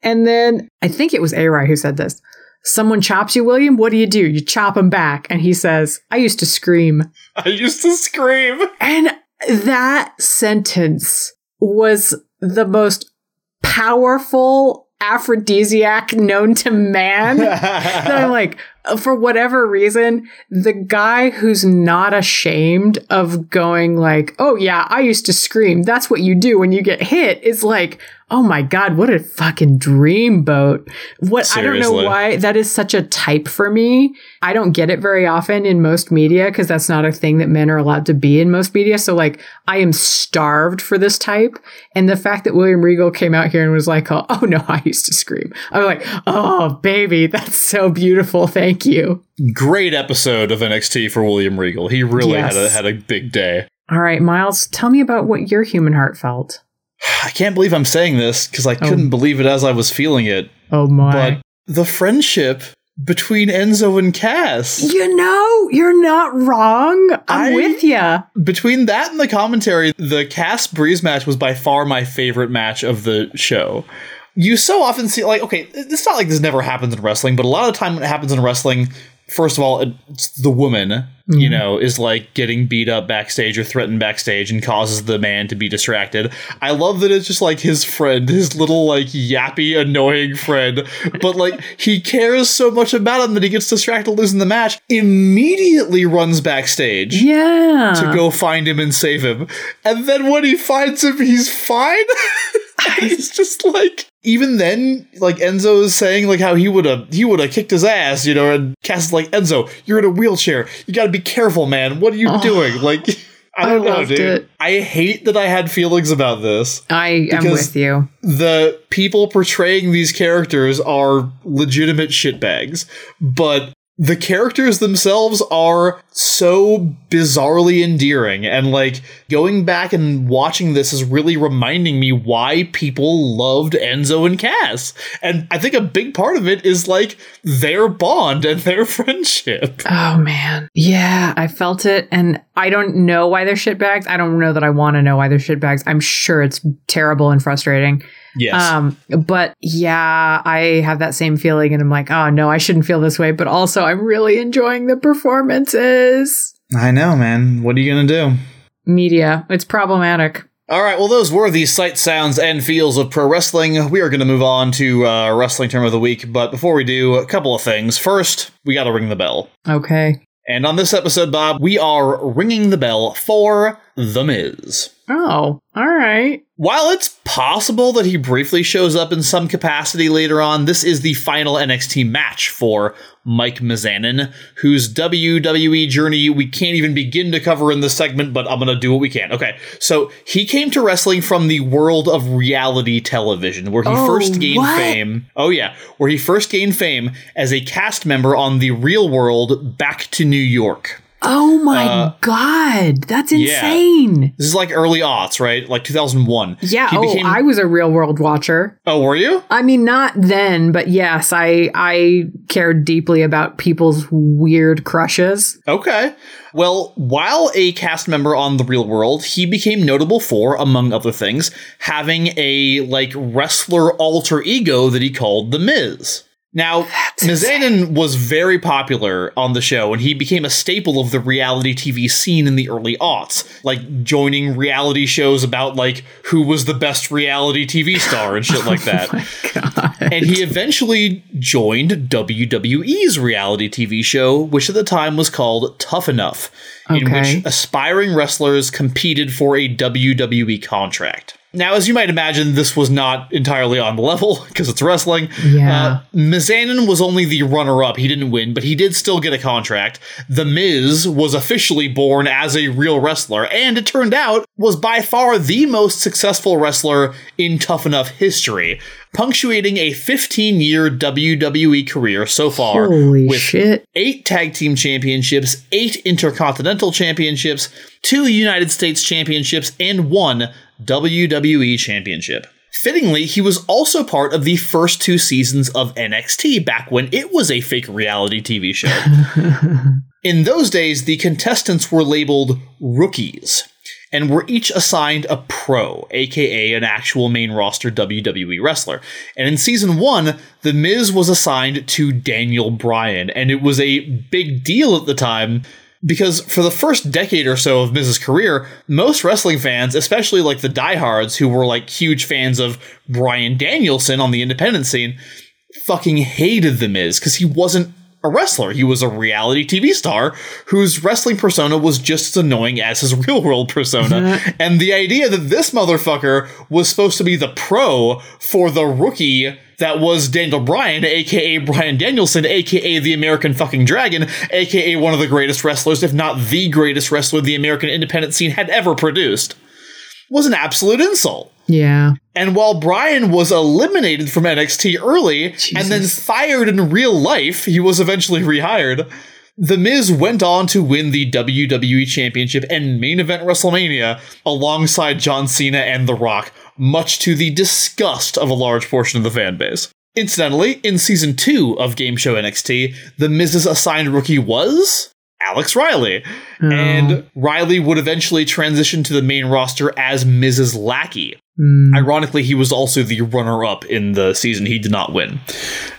And then I think it was A-Ry who said this. Someone chops you, William. What do you do? You chop him back. And he says, I used to scream. I used to scream. And that sentence was the most powerful aphrodisiac known to man. that I'm like, for whatever reason, the guy who's not ashamed of going like, oh yeah, I used to scream. That's what you do when you get hit is like, oh my God, what a fucking dreamboat. What I don't know why that is such a type for me. I don't get it very often in most media because that's not a thing that men are allowed to be in most media. So like I am starved for this type. And the fact that William Regal came out here and was like, oh, oh no, I used to scream. I'm like, oh baby, that's so beautiful. Thank you. Great episode of NXT for William Regal. He really Yes. had a had a big day. All right, Miles, tell me about what your human heart felt. I can't believe I'm saying this because I couldn't oh. believe it as I was feeling it. Oh my. But the friendship between Enzo and Cass, you know, you're not wrong. I'm I- with you. between that and the commentary, the Cass Breeze match was by far my favorite match of the show. You so often see, like, okay, it's not like this never happens in wrestling, but a lot of the time when it happens in wrestling, first of all, it's the woman, you mm-hmm. know, is like getting beat up backstage or threatened backstage and causes the man to be distracted. I love that it's just like his friend, his little like yappy, annoying friend, but like he cares so much about him that he gets distracted losing the match, immediately runs backstage Yeah. to go find him and save him. And then when he finds him, he's fine. he's just like even then, like Enzo is saying like how he would have he would have kicked his ass, you know, and Cass is like, Enzo, you're in a wheelchair. You gotta be careful, man. What are you Oh, doing? Like I don't know, loved dude. it. I hate that I had feelings about this. I am with you. The people portraying these characters are legitimate shitbags, but the characters themselves are so bizarrely endearing and like going back and watching this is really reminding me why people loved Enzo and Cass. And I think a big part of it is like their bond and their friendship. Oh man. Yeah, I felt it and I don't know why they're shitbags. I don't know that I want to know why they're shitbags. I'm sure it's terrible and frustrating. Yes. Um, but yeah, I have that same feeling and I'm like, oh no, I shouldn't feel this way, but also I'm really enjoying the performances. I know, man. What are you going to do? Media, it's problematic. All right, well, those were the sights, sounds, and feels of pro wrestling. We are going to move on to uh, wrestling term of the week, but before we do, a couple of things. First, we got to ring the bell. Okay. And on this episode, Bob, we are ringing the bell for The Miz. Oh, all right. While it's possible that he briefly shows up in some capacity later on, this is the final NXT match for Mike Mizanin, whose WWE journey we can't even begin to cover in this segment, but I'm going to do what we can. Okay, so he came to wrestling from the world of reality television, where he Oh, first gained what? fame. Oh, yeah, where he first gained fame as a cast member on The Real World Back to New York. Oh my Uh, god, that's yeah. insane. This is like early aughts, right? Like 2001. Yeah. He oh, became- I was a real world watcher. Oh, were you? I mean, not then, but yes, I I cared deeply about people's weird crushes. Okay. Well, while a cast member on The Real World, he became notable for, among other things, having a like wrestler alter ego that he called The Miz. Now, Mizanin was very popular on the show, and he became a staple of the reality TV scene in the early aughts, like joining reality shows about like who was the best reality TV star and shit like that. God. and he eventually joined WWE's reality TV show, which at the time was called Tough Enough, in which aspiring wrestlers competed for a WWE contract. Now, as you might imagine, this was not entirely on the level because it's wrestling. Yeah. Uh, Mizanin was only the runner up. He didn't win, but he did still get a contract. The Miz was officially born as a real wrestler, and it turned out was by far the most successful wrestler in Tough Enough history, punctuating a 15 year WWE career so far Holy with shit. eight tag team championships, eight intercontinental championships, two United States championships, and one WWE championship. Fittingly, he was also part of the first two seasons of NXT back when it was a fake reality TV show. In those days, the contestants were labeled rookies and were each assigned a pro, aka an actual main roster WWE wrestler. And in season one, The Miz was assigned to Daniel Bryan, and it was a big deal at the time. Because for the first decade or so of Miz's career, most wrestling fans, especially like the diehards who were like huge fans of Bryan Danielson on the independent scene, fucking hated The Miz because he wasn't a wrestler. He was a reality TV star whose wrestling persona was just as annoying as his real world persona. and the idea that this motherfucker was supposed to be the pro for the rookie that was Daniel Bryan, aka Bryan Danielson, aka the American fucking Dragon, aka one of the greatest wrestlers, if not the greatest wrestler the American independent scene had ever produced, was an absolute insult. Yeah. And while Bryan was eliminated from NXT early and then fired in real life, he was eventually rehired. The Miz went on to win the WWE Championship and main event WrestleMania alongside John Cena and The Rock, much to the disgust of a large portion of the fan base. Incidentally, in season two of Game Show NXT, The Miz's assigned rookie was Alex Riley. And Riley would eventually transition to the main roster as Miz's lackey. Mm. Ironically, he was also the runner up in the season he did not win.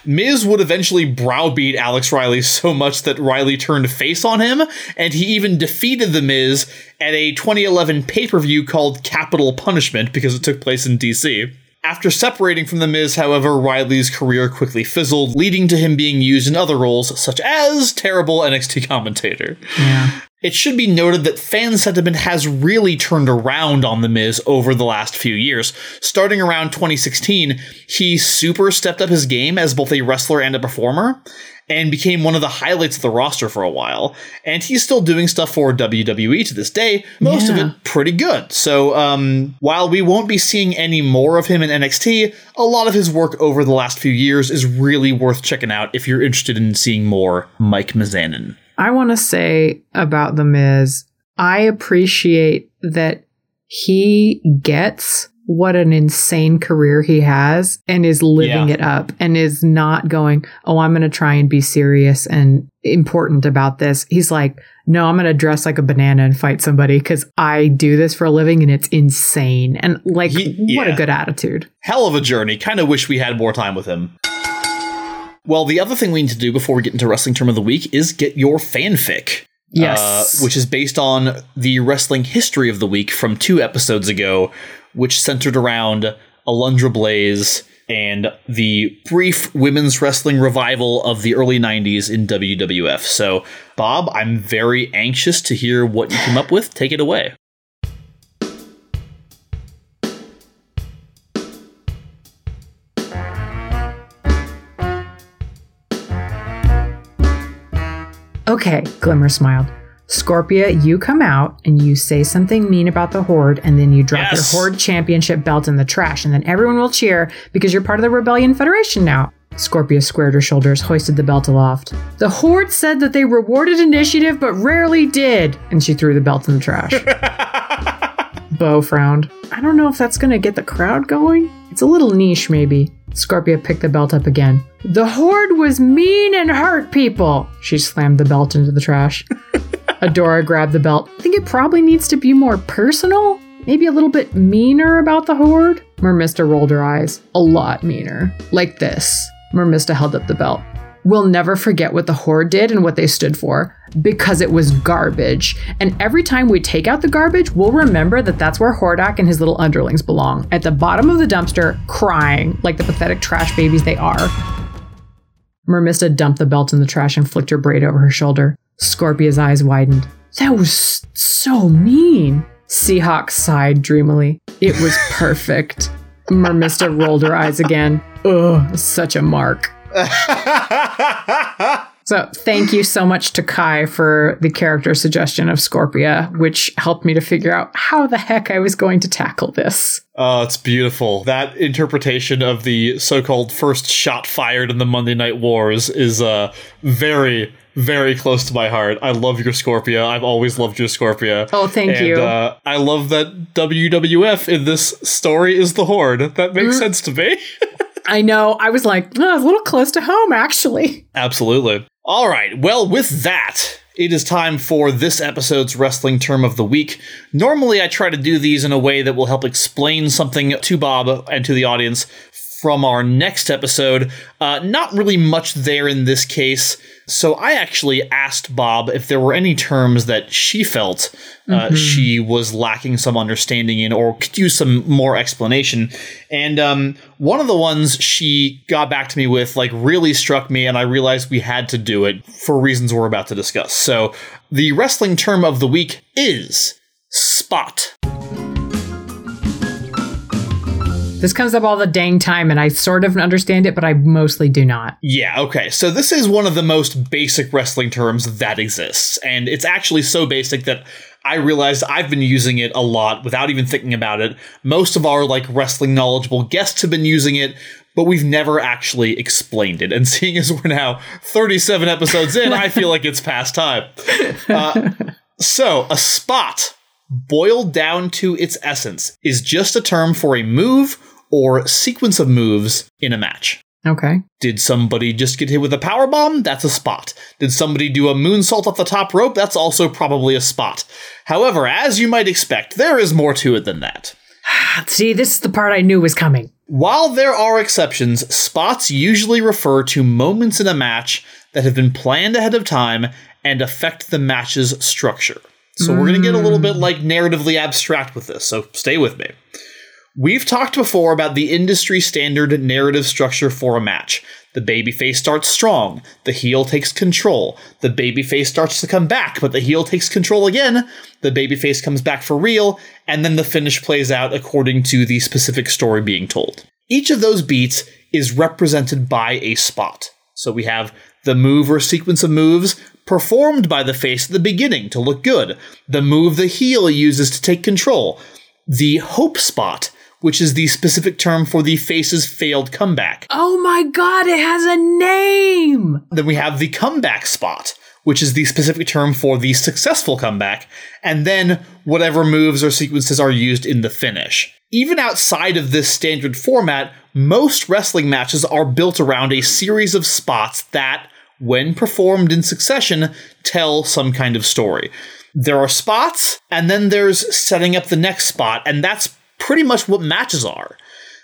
Miz would eventually browbeat Alex Riley so much that Riley turned face on him, and he even defeated The Miz at a 2011 pay per view called Capital Punishment because it took place in DC. After separating from The Miz, however, Riley's career quickly fizzled, leading to him being used in other roles, such as terrible NXT commentator. Yeah. It should be noted that fan sentiment has really turned around on The Miz over the last few years. Starting around 2016, he super stepped up his game as both a wrestler and a performer, and became one of the highlights of the roster for a while. And he's still doing stuff for WWE to this day, most of it pretty good. So, um, while we won't be seeing any more of him in NXT, a lot of his work over the last few years is really worth checking out if you're interested in seeing more Mike Mizanin. I want to say about The Miz, I appreciate that he gets what an insane career he has and is living Yeah. it up and is not going, oh, I'm going to try and be serious and important about this. He's like, no, I'm going to dress like a banana and fight somebody because I do this for a living and it's insane. And like, He- what a good attitude. hell of a journey. Kind of wish we had more time with him. Well, the other thing we need to do before we get into wrestling term of the week is get your fanfic. Yes. Uh, which is based on the wrestling history of the week from two episodes ago, which centered around Alundra Blaze and the brief women's wrestling revival of the early 90s in WWF. So, Bob, I'm very anxious to hear what you came up with. Take it away. Okay, Glimmer smiled. Scorpia, you come out and you say something mean about the Horde, and then you drop Yes. your Horde championship belt in the trash, and then everyone will cheer because you're part of the Rebellion Federation now. Scorpia squared her shoulders, hoisted the belt aloft. The Horde said that they rewarded initiative, but rarely did, and she threw the belt in the trash. Bow frowned. I don't know if that's gonna get the crowd going. It's a little niche, maybe. Scorpia picked the belt up again. The Horde was mean and hurt people. She slammed the belt into the trash. Adora grabbed the belt. I think it probably needs to be more personal. Maybe a little bit meaner about the Horde. Mermista rolled her eyes. A lot meaner. Like this. Mermista held up the belt. We'll never forget what the Horde did and what they stood for because it was garbage. And every time we take out the garbage, we'll remember that that's where Hordak and his little underlings belong at the bottom of the dumpster, crying like the pathetic trash babies they are. Mermista dumped the belt in the trash and flicked her braid over her shoulder. Scorpia's eyes widened. That was so mean. Seahawk sighed dreamily. It was perfect. Mermista rolled her eyes again. Ugh, such a mark. So, thank you so much to Kai for the character suggestion of Scorpia, which helped me to figure out how the heck I was going to tackle this. Oh, it's beautiful. That interpretation of the so-called first shot fired in the Monday Night Wars is uh very, very close to my heart. I love your Scorpia. I've always loved your Scorpia. Oh, thank and, you. Uh, I love that WWF in this story is the Horde. That makes Mm. sense to me. I know, I was like, oh, a little close to home, actually. Absolutely. All right. Well, with that, it is time for this episode's wrestling term of the week. Normally, I try to do these in a way that will help explain something to Bob and to the audience from our next episode. Uh, not really much there in this case. So I actually asked Bob if there were any terms that she felt uh, she was lacking some understanding in or could use some more explanation. And um, one of the ones she got back to me with like really struck me, and I realized we had to do it for reasons we're about to discuss. So the wrestling term of the week is spot. This comes up all the dang time, and I sort of understand it, but I mostly do not. Yeah, okay. So this is one of the most basic wrestling terms that exists. And it's actually so basic that I realized I've been using it a lot without even thinking about it. Most of our like wrestling knowledgeable guests have been using it, but we've never actually explained it. And seeing as we're now 37 episodes in, I feel like it's past time. Uh, so, a spot, boiled down to its essence, is just a term for a move or sequence of moves in a match. Okay. Did somebody just get hit with a power bomb? That's a spot. Did somebody do a moonsault off the top rope? That's also probably a spot. However, as you might expect, there is more to it than that. See, this is the part I knew was coming. While there are exceptions, spots usually refer to moments in a match that have been planned ahead of time and affect the match's structure. So we're going to get a little bit hmm. like narratively abstract with this, so stay with me. We've talked before about the industry standard narrative structure for a match. The babyface starts strong, the heel takes control, the babyface starts to come back, but the heel takes control again, the babyface comes back for real, and then the finish plays out according to the specific story being told. Each of those beats is represented by a spot. So we have the move or sequence of moves performed by the face at the beginning to look good, the move the heel uses to take control, the hope spot, which is the specific term for the face's failed comeback. Oh my god, it has a name! Then we have the comeback spot, which is the specific term for the successful comeback, and then whatever moves or sequences are used in the finish. Even outside of this standard format, most wrestling matches are built around a series of spots that, when performed in succession, tell some kind of story. There are spots, and then there's setting up the next spot, and that's pretty much what matches are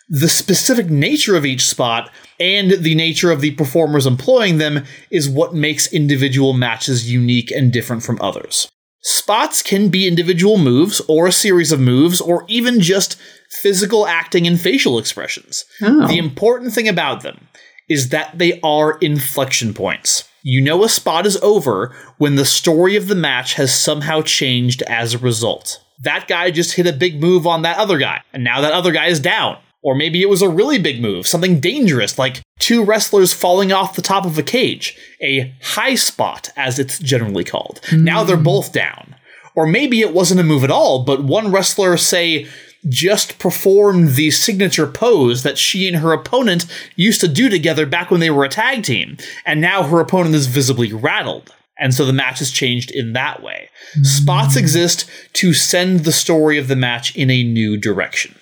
the specific nature of each spot and the nature of the performers employing them is what makes individual matches unique and different from others. Spots can be individual moves, or a series of moves, or even just physical acting and facial expressions. Oh. The important thing about them is that they are inflection points. You know a spot is over when the story of the match has somehow changed as a result. That guy just hit a big move on that other guy, and now that other guy is down. Or maybe it was a really big move, something dangerous, like two wrestlers falling off the top of a cage, a high spot, as it's generally called. Now they're hmm. both down. Or maybe it wasn't a move at all, but one wrestler, say, just performed the signature pose that she and her opponent used to do together back when they were a tag team, and now her opponent is visibly rattled. And so the match has changed in that way. Hmm. Spots exist to send the story of the match in a new direction.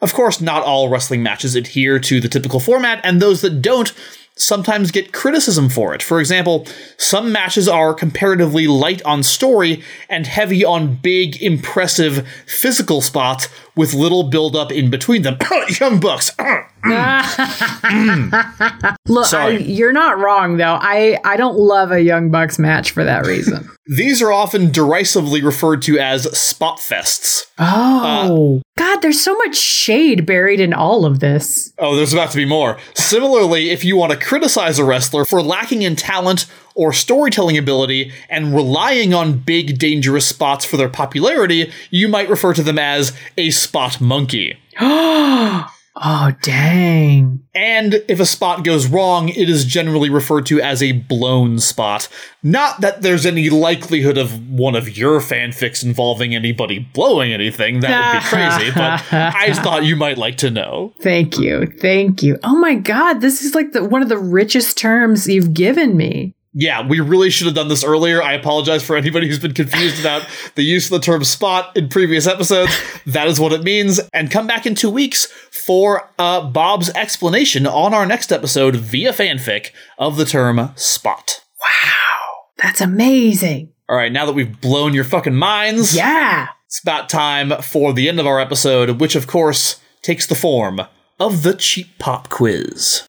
Of course, not all wrestling matches adhere to the typical format, and those that don't sometimes get criticism for it. For example, some matches are comparatively light on story and heavy on big, impressive physical spots with little build up in between them. Young Bucks. Mm. Look, I, Sorry. you're not wrong though. I I don't love a Young Bucks match for that reason. These are often derisively referred to as spot fests. oh uh, God, there's so much shade buried in all of this. Oh, there's about to be more. Similarly, if you want to criticize a wrestler for lacking in talent or storytelling ability and relying on big, dangerous spots for their popularity, you might refer to them as a spot monkey. Oh dang. And if a spot goes wrong, it is generally referred to as a blown spot. Not that there's any likelihood of one of your fanfics involving anybody blowing anything, that would be crazy, but I just thought you might like to know. Thank you. Thank you. Oh my God, this is like the, one of the richest terms you've given me. Yeah, we really should have done this earlier. I apologize for anybody who's been confused about the use of the term spot in previous episodes. That is what it means. And come back in two weeks for uh, Bob's explanation on our next episode via fanfic of the term spot. Wow. That's amazing. All right, now that we've blown your fucking minds, Yeah. it's about time for the end of our episode, which of course takes the form of the cheap pop quiz.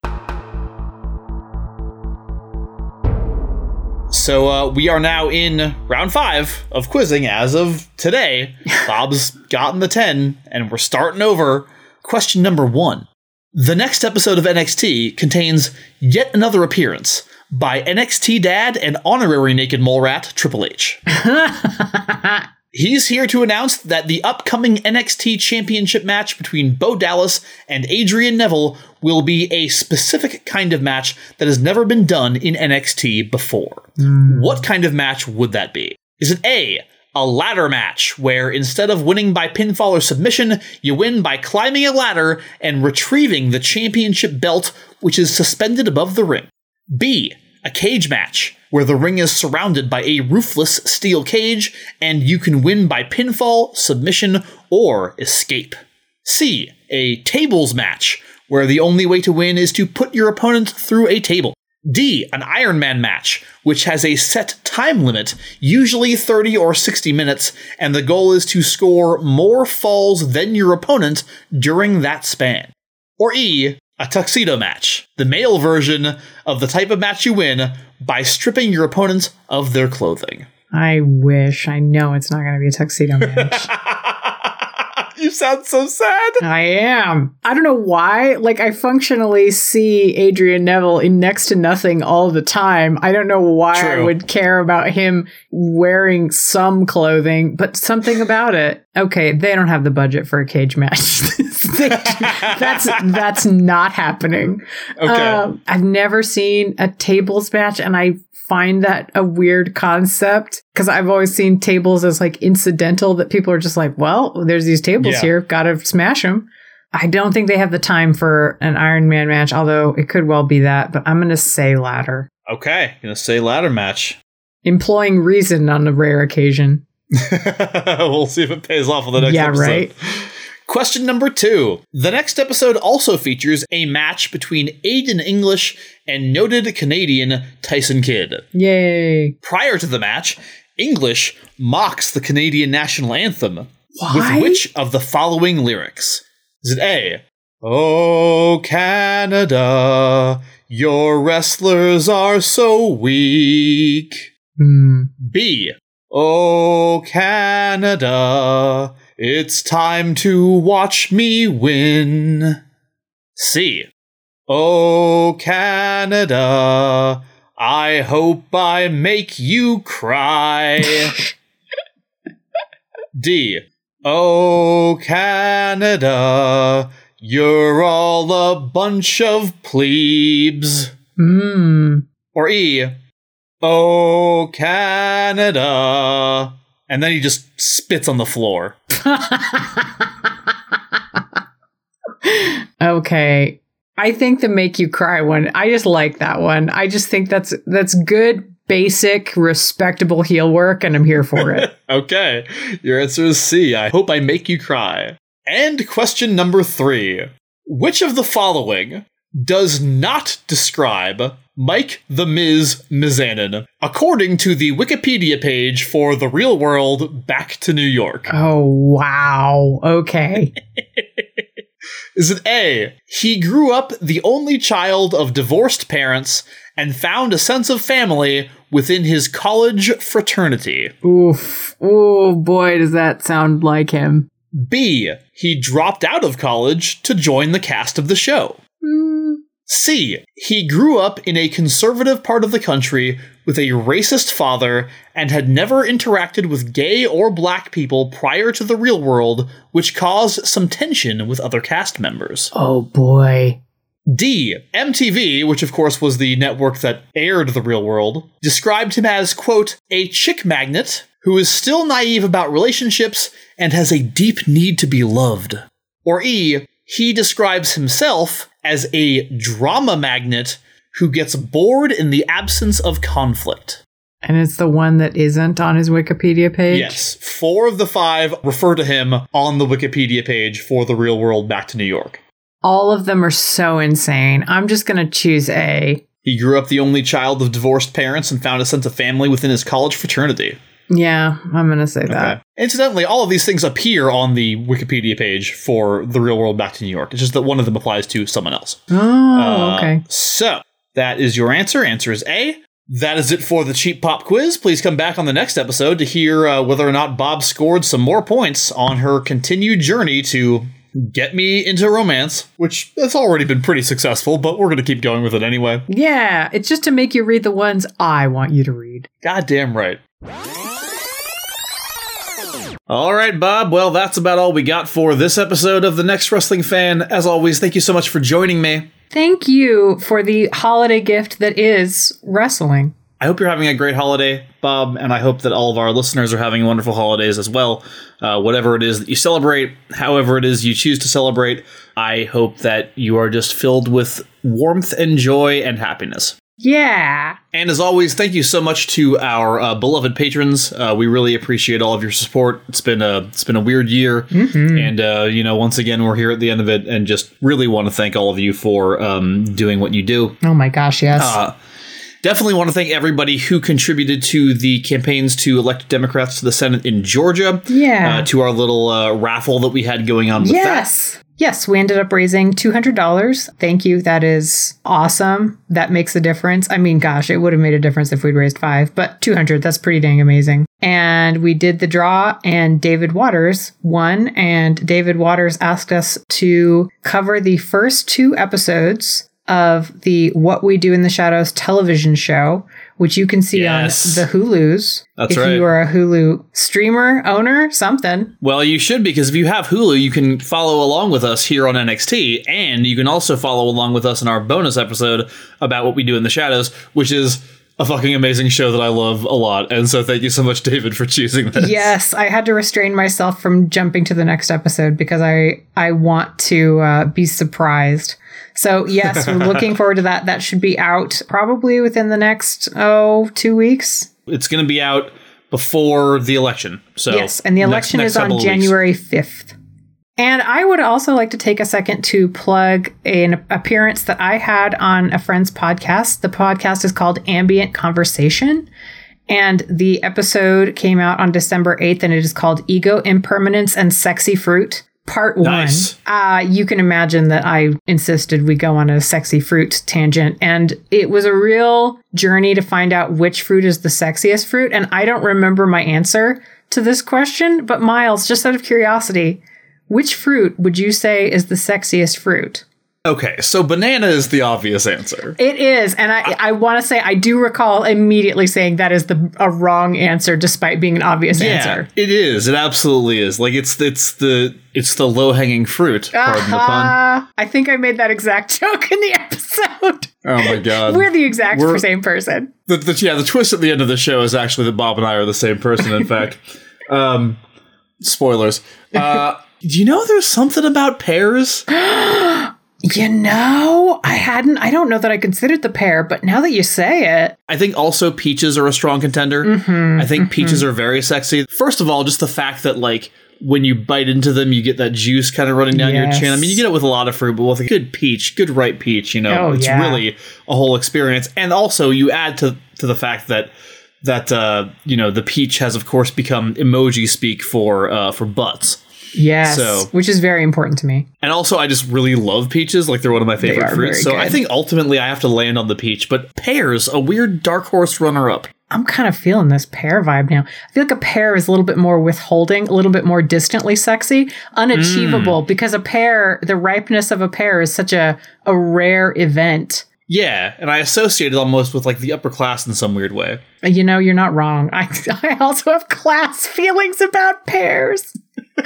So uh, we are now in round five of quizzing as of today. Bob's gotten the 10, and we're starting over. Question number one. The next episode of NXT contains yet another appearance by NXT dad and honorary naked mole rat Triple H. He's here to announce that the upcoming NXT Championship match between Bo Dallas and Adrian Neville will be a specific kind of match that has never been done in NXT before. Hmm. What kind of match would that be? Is it A, a ladder match, where instead of winning by pinfall or submission, you win by climbing a ladder and retrieving the championship belt, which is suspended above the ring? B, a cage match, where the ring is surrounded by a roofless steel cage and you can win by pinfall, submission, or escape. C, a tables match, where the only way to win is to put your opponent through a table. D, an Iron Man match, which has a set time limit, usually 30 or 60 minutes, and the goal is to score more falls than your opponent during that span. Or E, a tuxedo match, the male version of the type of match you win by stripping your opponent of their clothing. I wish. I know it's not going to be a tuxedo match. You sound so sad. I am. I don't know why. Like, I functionally see Adrian Neville in next to nothing all the time. I don't know why I would care about him wearing some clothing, but something about it. Okay, they don't have the budget for a cage match. They- that's that's not happening. Okay. Um, I've never seen a tables match, and I find that a weird concept because I've always seen tables as like incidental that people are just like, well, there's these tables Yeah. here, gotta smash them. I don't think they have the time for an Iron Man match, although it could well be that, but I'm gonna say ladder. okay, gonna say ladder match. Employing reason on a rare occasion. we'll see if it pays off on the next Yeah, episode. right. Question number two. The next episode also features a match between Aiden English and noted Canadian Tyson Kidd. Yay. Prior to the match, English mocks the Canadian national anthem Why? with which of the following lyrics? Is it A? Oh, Canada, your wrestlers are so weak. Hmm. B. Oh, Canada, it's time to watch me win. C. Oh, Canada, I hope I make you cry. D. Oh, Canada, You're all a bunch of plebes. Mmm. Or E, Oh, Canada. And then he just spits on the floor. okay. I think the make you cry one. I just like that one. I just think that's that's good basic respectable heel work and I'm here for it. okay. Your answer is C. I hope I make you cry. And question number 3. Which of the following does not describe Mike the Miz Mizanin, according to the Wikipedia page for The Real World Back to New York. Oh, wow. Okay. Is it A? He grew up the only child of divorced parents and found a sense of family within his college fraternity. Oof. Oh boy, does that sound like him. B. He dropped out of college to join the cast of the show. C. He grew up in a conservative part of the country with a racist father and had never interacted with gay or black people prior to the real world, which caused some tension with other cast members. Oh boy. D. MTV, which of course was the network that aired The Real World, described him as, quote, a chick magnet who is still naive about relationships and has a deep need to be loved. Or E. He describes himself as a drama magnet who gets bored in the absence of conflict. And it's the one that isn't on his Wikipedia page? Yes. Four of the five refer to him on the Wikipedia page for The Real World Back to New York. All of them are so insane. I'm just going to choose A. He grew up the only child of divorced parents and found a sense of family within his college fraternity. Yeah, I'm going to say that. Okay. Incidentally, all of these things appear on the Wikipedia page for The Real World Back to New York. It's just that one of them applies to someone else. Oh, Uh, okay. So, that is your answer. Answer is A. That is it for the cheap pop quiz. Please come back on the next episode to hear uh, whether or not Bob scored some more points on her continued journey to get me into romance, which has already been pretty successful, but we're going to keep going with it anyway. Yeah, it's just to make you read the ones I want you to read. Goddamn right. All right, Bob. Well, that's about all we got for this episode of The Next Wrestling Fan. As always, thank you so much for joining me. Thank you for the holiday gift that is wrestling. I hope you're having a great holiday, Bob, and I hope that all of our listeners are having wonderful holidays as well. Uh, whatever it is that you celebrate, however it is you choose to celebrate, I hope that you are just filled with warmth and joy and happiness. Yeah. And as always, thank you so much to our uh, beloved patrons. Uh, we really appreciate all of your support. It's been a it's been a weird year, and uh, you know, once again, we're here at the end of it, and just really want to thank all of you for um, doing what you do. Oh my gosh, yes. Uh, definitely want to thank everybody who contributed to the campaigns to elect Democrats to the Senate in Georgia. Yeah. Uh, to our little uh, raffle that we had going on with that. Yes. We ended up raising $200. Thank you. That is awesome. That makes a difference. I mean, gosh, it would have made a difference if we'd raised five, but 200, that's pretty dang amazing. And we did the draw, and David Waters won. And David Waters asked us to cover the first two episodes of the What We Do in the Shadows television show, which you can see Yes. on the Hulu's. That's if right. you are a Hulu streamer, owner, something. Well, you should because if you have Hulu, you can follow along with us here on NXT, and you can also follow along with us in our bonus episode about what we do in the shadows, which is a fucking amazing show that I love a lot. And so, thank you so much, David, for choosing this. Yes, I had to restrain myself from jumping to the next episode because I I want to uh, be surprised. So yes, we're looking forward to that. That should be out probably within the next oh two weeks. it's going to be out before the election. So yes, and the election next is on couple of weeks. January fifth. And I would also like to take a second to plug an appearance that I had on a friend's podcast. The podcast is called Ambient Conversation. And the episode came out on December 8th, and it is called Ego, Impermanence, and Sexy Fruit, Part Nice. 1. Uh, you can imagine that I insisted we go on a sexy fruit tangent. And it was a real journey to find out which fruit is the sexiest fruit. And I don't remember my answer to this question, but Miles, just out of curiosity, which fruit would you say is the sexiest fruit? Okay, so banana is the obvious answer. It is, and I I want to say I do recall immediately saying that is the a wrong answer, despite being an obvious answer. it is. It absolutely is. Like it's it's the it's the low hanging fruit. Pardon the pun. Uh, I think I made that exact joke in the episode. Oh my god. We're the exact We're- same person. the, the yeah the twist at the end of the show is actually that Bob and I are the same person. In fact, um, spoilers. Uh, do you know there's something about pears? You know, I hadn't. I don't know that I considered the pear, but now that you say it, I think also peaches are a strong contender. Mm-hmm, I think peaches are very sexy. First of all, just the fact that like when you bite into them, you get that juice kind of running down your chin. I mean, you get it with a lot of fruit, but with a good peach, good ripe peach, you know, Oh, it's yeah. really a whole experience. And also, you add to to the fact that that uh, you know the peach has, of course, become emoji speak for uh, for butts. Yes, So- which is very important to me. And also, I just really love peaches. Like they're one of my favorite fruits. So I think ultimately I have to land on the peach. But pears, a weird dark horse runner up. I'm kind of feeling this pear vibe now. I feel like a pear is a little bit more withholding, a little bit more distantly sexy, unachievable, mm. because a pear, the ripeness of a pear is such a, a rare event. Yeah, and I associate it almost with like the upper class in some weird way. You know, you're not wrong. I, I also have class feelings about pears.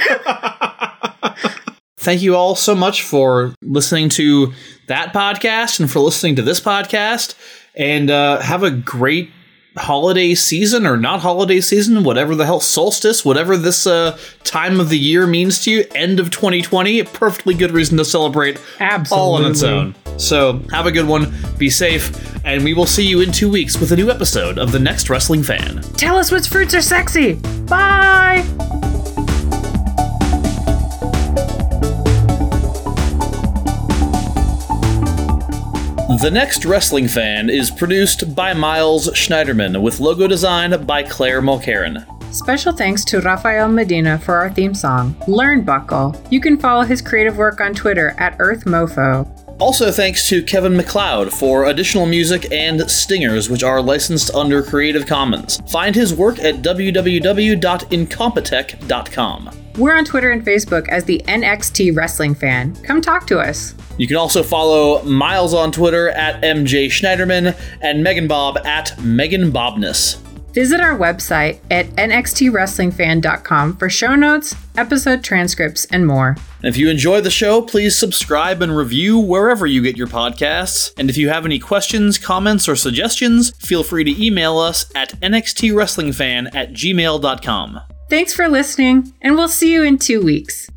Thank you all so much for listening to that podcast and for listening to this podcast. And uh, have a great holiday season or not holiday season, whatever the hell, solstice, whatever this uh, time of the year means to you. End of 2020, a perfectly good reason to celebrate Absolutely. all on its own. So have a good one, be safe, and we will see you in two weeks with a new episode of The Next Wrestling Fan. Tell us which fruits are sexy. Bye. The Next Wrestling Fan is produced by Miles Schneiderman with logo design by Claire Mulcairn. Special thanks to Rafael Medina for our theme song, Learnbuckle. You can follow his creative work on Twitter at EarthMeauxFaux. Also, thanks to Kevin MacLeod for additional music and stingers, which are licensed under Creative Commons. Find his work at www.incompetech.com. We're on Twitter and Facebook as the NXT Wrestling Fan. Come talk to us. You can also follow Miles on Twitter at MJ Schneiderman and Megan Bob at Megan Bobness. Visit our website at nxtwrestlingfan.com for show notes, episode transcripts, and more. If you enjoy the show, please subscribe and review wherever you get your podcasts. And if you have any questions, comments, or suggestions, feel free to email us at nxtwrestlingfan at gmail.com. Thanks for listening, and we'll see you in two weeks.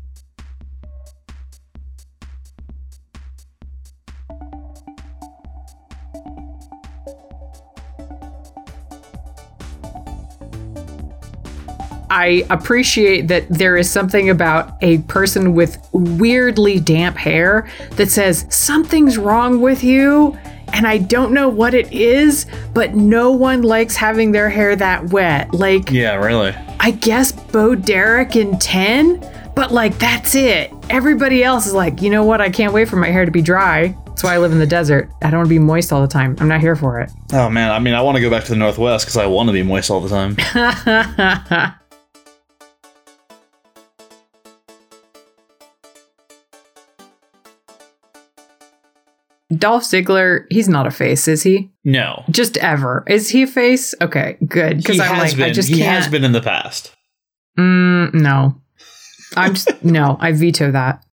I appreciate that there is something about a person with weirdly damp hair that says, Something's wrong with you. And I don't know what it is, but no one likes having their hair that wet. Like, Yeah, really. I guess Bo Derek in 10, but like that's it. Everybody else is like, you know what? I can't wait for my hair to be dry. That's why I live in the desert. I don't want to be moist all the time. I'm not here for it. Oh man, I mean, I want to go back to the Northwest because I want to be moist all the time. Dolph Ziggler, he's not a face, is he? no, Just ever. Is he a face? Okay, good. Because I'm like, been. I just he can't. has been in the past. Mm, no. I'm just, no, I veto that.